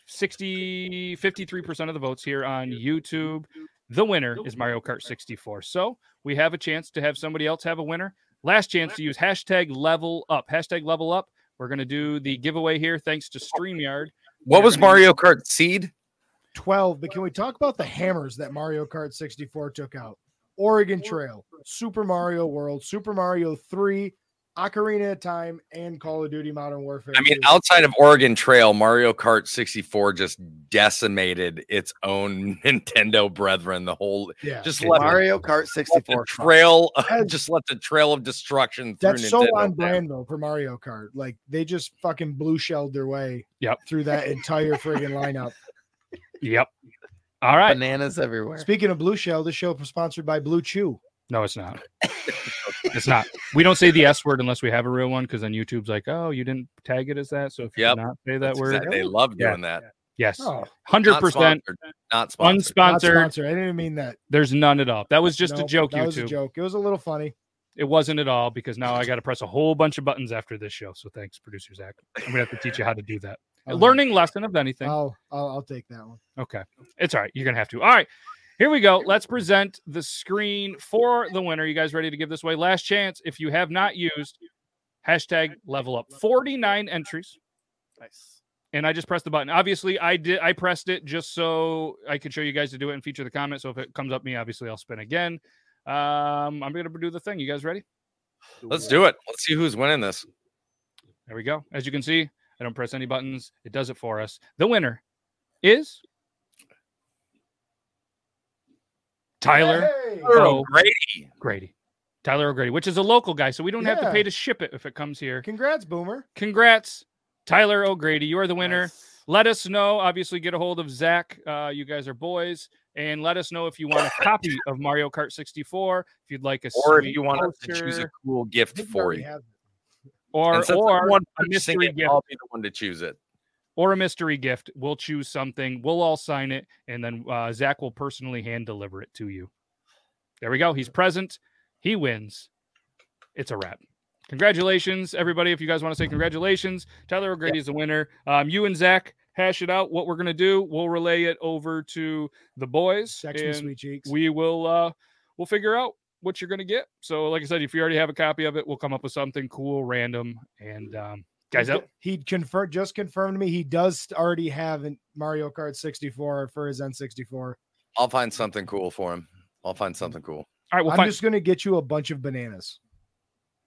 [SPEAKER 2] 60, 53% of the votes here on YouTube. The winner is Mario Kart 64. So we have a chance to have somebody else have a winner. Last chance to use hashtag level up. Hashtag level up. We're going to do the giveaway here thanks to StreamYard.
[SPEAKER 1] What was
[SPEAKER 2] gonna-
[SPEAKER 1] Mario Kart Seed?
[SPEAKER 3] 12. But can we talk about the hammers that Mario Kart 64 took out? Oregon Trail, Super Mario World, Super Mario 3, Ocarina of Time, and Call of Duty Modern Warfare.
[SPEAKER 1] I mean, outside of Oregon Trail, Mario Kart 64 just decimated its own Nintendo brethren. The whole
[SPEAKER 3] yeah.
[SPEAKER 1] just let,
[SPEAKER 6] Mario Kart
[SPEAKER 1] let
[SPEAKER 6] 64.
[SPEAKER 1] trail,
[SPEAKER 3] That's-
[SPEAKER 1] just let the trail of destruction through
[SPEAKER 3] That's so
[SPEAKER 1] Nintendo
[SPEAKER 3] on
[SPEAKER 1] down.
[SPEAKER 3] brand though for Mario Kart. Like they just fucking blue shelled their way
[SPEAKER 2] Yep.
[SPEAKER 3] through that entire friggin' lineup.
[SPEAKER 2] Yep. All right.
[SPEAKER 6] Bananas everywhere.
[SPEAKER 3] Speaking of blue shell, this show was sponsored by BlueChew.
[SPEAKER 2] No, it's not. it's not. We don't say the S word unless we have a real one because then YouTube's like, oh, you didn't tag it as that. So if you
[SPEAKER 1] Yep.
[SPEAKER 2] did not say that
[SPEAKER 1] That's
[SPEAKER 2] word,
[SPEAKER 1] exact- They oh, love
[SPEAKER 2] Yeah.
[SPEAKER 1] doing that.
[SPEAKER 2] yes,
[SPEAKER 3] Oh,
[SPEAKER 2] hundred
[SPEAKER 1] Not
[SPEAKER 2] percent.
[SPEAKER 1] Not sponsored.
[SPEAKER 3] not
[SPEAKER 2] unsponsored.
[SPEAKER 3] sponsored. I didn't even mean that.
[SPEAKER 2] There's none at all. That was just a joke,
[SPEAKER 3] That was a
[SPEAKER 2] YouTube.
[SPEAKER 3] joke. It was a little funny.
[SPEAKER 2] It wasn't at all because now I got to press a whole bunch of buttons after this show. So thanks, producer Zach. I'm gonna have to teach you how to do that. A
[SPEAKER 3] I'll-
[SPEAKER 2] learning lesson of anything.
[SPEAKER 3] I'll, I'll I'll take that one.
[SPEAKER 2] Okay. It's all right. You're going to have to. All right. Here we go. Let's present the screen for the winner. You guys ready to give this away? Last chance. If you have not used hashtag level up, 49 entries.
[SPEAKER 6] Nice.
[SPEAKER 2] And I just pressed the button. Obviously, I did. I pressed it just so I could show you guys to do it and feature the comment. So if it comes up me, obviously I'll spin again. Um, I'm gonna do the thing. You guys ready?
[SPEAKER 1] Let's do it. Let's see who's winning this.
[SPEAKER 2] There we go. As you can see, I don't press any buttons. It does it for us. The winner is Tyler
[SPEAKER 3] Hey!
[SPEAKER 2] Oh.
[SPEAKER 1] Grady.
[SPEAKER 2] Grady. Tyler O'Grady, which is a local guy, so we don't have to pay to ship it if it comes here.
[SPEAKER 3] Congrats, Boomer.
[SPEAKER 2] Congrats, Tyler O'Grady. You are the winner.
[SPEAKER 6] Nice.
[SPEAKER 2] Let us know. Obviously, get a hold of Zach. Uh, you guys are boys. And let us know if you want a copy of Mario Kart 64, if you'd like a
[SPEAKER 1] Or if you want us to choose a cool gift for you.
[SPEAKER 2] or or
[SPEAKER 1] I'm one
[SPEAKER 2] a
[SPEAKER 1] purchasing
[SPEAKER 2] mystery gift
[SPEAKER 1] I'll be the one to choose it.
[SPEAKER 2] Or a mystery gift. We'll choose something. We'll all sign it, and then uh, Zach will personally hand deliver it to you. There we go. He's present. He wins. It's a wrap. Congratulations, everybody. If you guys want to say congratulations, Tyler O'Grady is the winner. Um, you and Zach hash it out. What we're gonna do, we'll relay it over to the boys,
[SPEAKER 3] Text me,
[SPEAKER 2] and
[SPEAKER 3] sweet cheeks.
[SPEAKER 2] we will uh, we'll figure out what you're gonna get. So, like I said, if you already have a copy of it, we'll come up with something cool, random, and um, guys out.
[SPEAKER 3] He confirmed just confirmed to me he does already have an Mario Kart 64 for his N64.
[SPEAKER 1] I'll find something cool for him. I'll find something cool.
[SPEAKER 2] All right, we'll
[SPEAKER 3] I'm
[SPEAKER 2] find.
[SPEAKER 3] just gonna get you a bunch of bananas.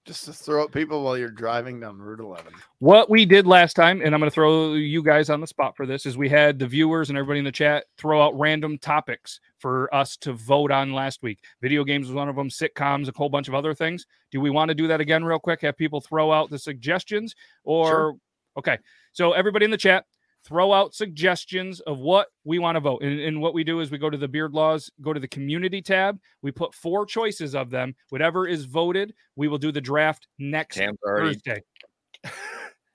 [SPEAKER 6] Just to throw at people while you're driving down Route 11.
[SPEAKER 2] What we did last time, and I'm going to throw you guys on the spot for this, is we had the viewers and everybody in the chat throw out random topics for us to vote on last week. Video games was one of them, sitcoms, a whole bunch of other things. Do we want to do that again, real quick? Have people throw out the suggestions, or
[SPEAKER 1] Sure.
[SPEAKER 2] okay? So everybody in the chat, throw out suggestions of what we want to vote. And, and what we do is we go to the Beard Laws, go to the community tab. We put four choices of them. Whatever is voted, we will do the draft next
[SPEAKER 1] Tam's.
[SPEAKER 2] Thursday.
[SPEAKER 4] Can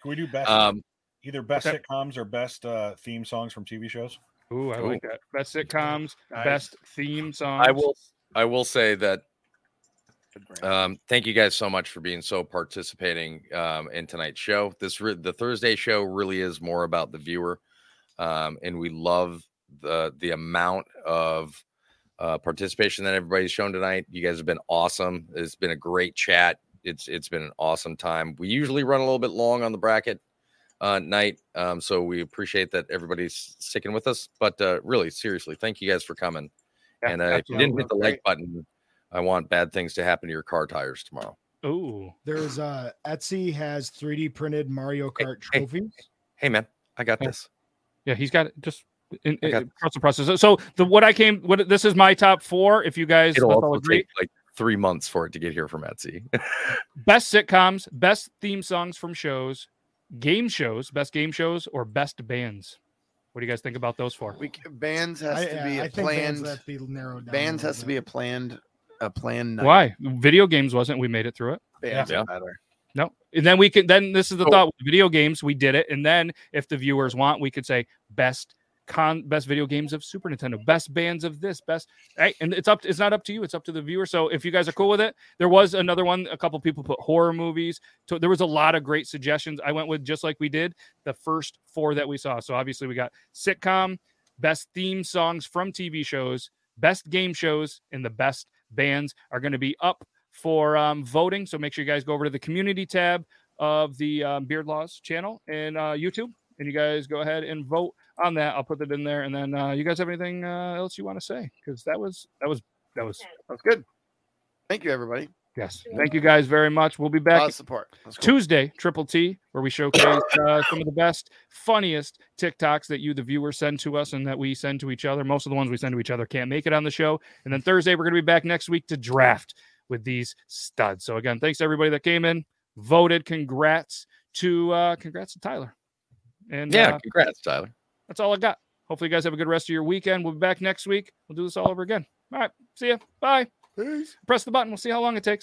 [SPEAKER 4] we do best
[SPEAKER 1] Um,
[SPEAKER 4] either best
[SPEAKER 2] okay.
[SPEAKER 4] sitcoms or best uh, theme songs from TV shows?
[SPEAKER 2] Ooh, I like that. Best sitcoms,
[SPEAKER 6] Nice.
[SPEAKER 2] best theme songs.
[SPEAKER 1] I will. I will say that
[SPEAKER 6] Good brain.
[SPEAKER 1] Um, thank you guys so much for being so participating um, in tonight's show. This re- the Thursday show really is more about the viewer, um, and we love the the amount of uh, participation that everybody's shown tonight. You guys have been awesome. It's been a great chat. it's it's been an awesome time. We usually run a little bit long on the bracket uh, night, um, so we appreciate that everybody's sticking with us. But uh, really, seriously, thank you guys for coming.
[SPEAKER 6] Yeah,
[SPEAKER 1] and uh, if you didn't hit the like button, I want bad things to happen to your car tires tomorrow.
[SPEAKER 2] Oh,
[SPEAKER 3] There's uh Etsy has 3D printed Mario Kart
[SPEAKER 1] hey.
[SPEAKER 3] trophies.
[SPEAKER 1] Hey man, I got
[SPEAKER 2] Yeah.
[SPEAKER 1] this.
[SPEAKER 2] yeah, he's got it just. In,
[SPEAKER 1] I got-
[SPEAKER 2] in, trust the process. So the what I came, what this is my top four. If you guys
[SPEAKER 1] It'll
[SPEAKER 2] all
[SPEAKER 1] also
[SPEAKER 2] agree,
[SPEAKER 1] take like three months for it to get here from Etsy.
[SPEAKER 2] best sitcoms, best theme songs from shows, game shows, best game shows, or best bands. What do you guys think about those four?
[SPEAKER 6] We bands has
[SPEAKER 3] I,
[SPEAKER 6] to be
[SPEAKER 3] I
[SPEAKER 6] a
[SPEAKER 3] think bands
[SPEAKER 6] planned.
[SPEAKER 3] be narrowed down.
[SPEAKER 6] Bands
[SPEAKER 3] a
[SPEAKER 6] has to be a planned a planned night.
[SPEAKER 2] Why? Video games wasn't. We made it through it.
[SPEAKER 6] Bands
[SPEAKER 1] Yeah.
[SPEAKER 6] better.
[SPEAKER 2] No, and then we could. Then this is the
[SPEAKER 1] So-
[SPEAKER 2] thought. Video games, we did it, and then if the viewers want, we could say best con, best video games of Super Nintendo, best bands of this, best. Right, and it's up. It's not up to you. It's up to the viewer. So if you guys are cool with it, there was another one. A couple people put horror movies. So there was a lot of great suggestions. I went with just like we did the first four that we saw. So obviously we got sitcom, best theme songs from TV shows, best game shows, and the best bands are going to be up for um, voting. So make sure you guys go over to the community tab of the um, Beard Laws channel and uh, YouTube, and you guys go ahead and vote on that. I'll put that in there, and then uh, you guys have anything uh, else you want to say? Because that was that was that was
[SPEAKER 6] that was good. Thank you, everybody.
[SPEAKER 2] Yes. Thank you guys very much. We'll be back
[SPEAKER 6] support. Cool.
[SPEAKER 2] Tuesday, Triple T, where we showcase uh, some of the best, funniest TikToks that you, the viewers, send to us and that we send to each other. Most of the ones we send to each other can't make it on the show. And then Thursday, we're going to be back next week to draft with these studs. So again, thanks to everybody that came in, voted. Congrats to uh, congrats to Tyler. And
[SPEAKER 1] yeah,
[SPEAKER 2] uh,
[SPEAKER 1] congrats, Tyler.
[SPEAKER 2] that's all I got. Hopefully, you guys have a good rest of your weekend. We'll be back next week. We'll do this all over again. All right. See ya. Bye. Press the button. We'll see how long it takes.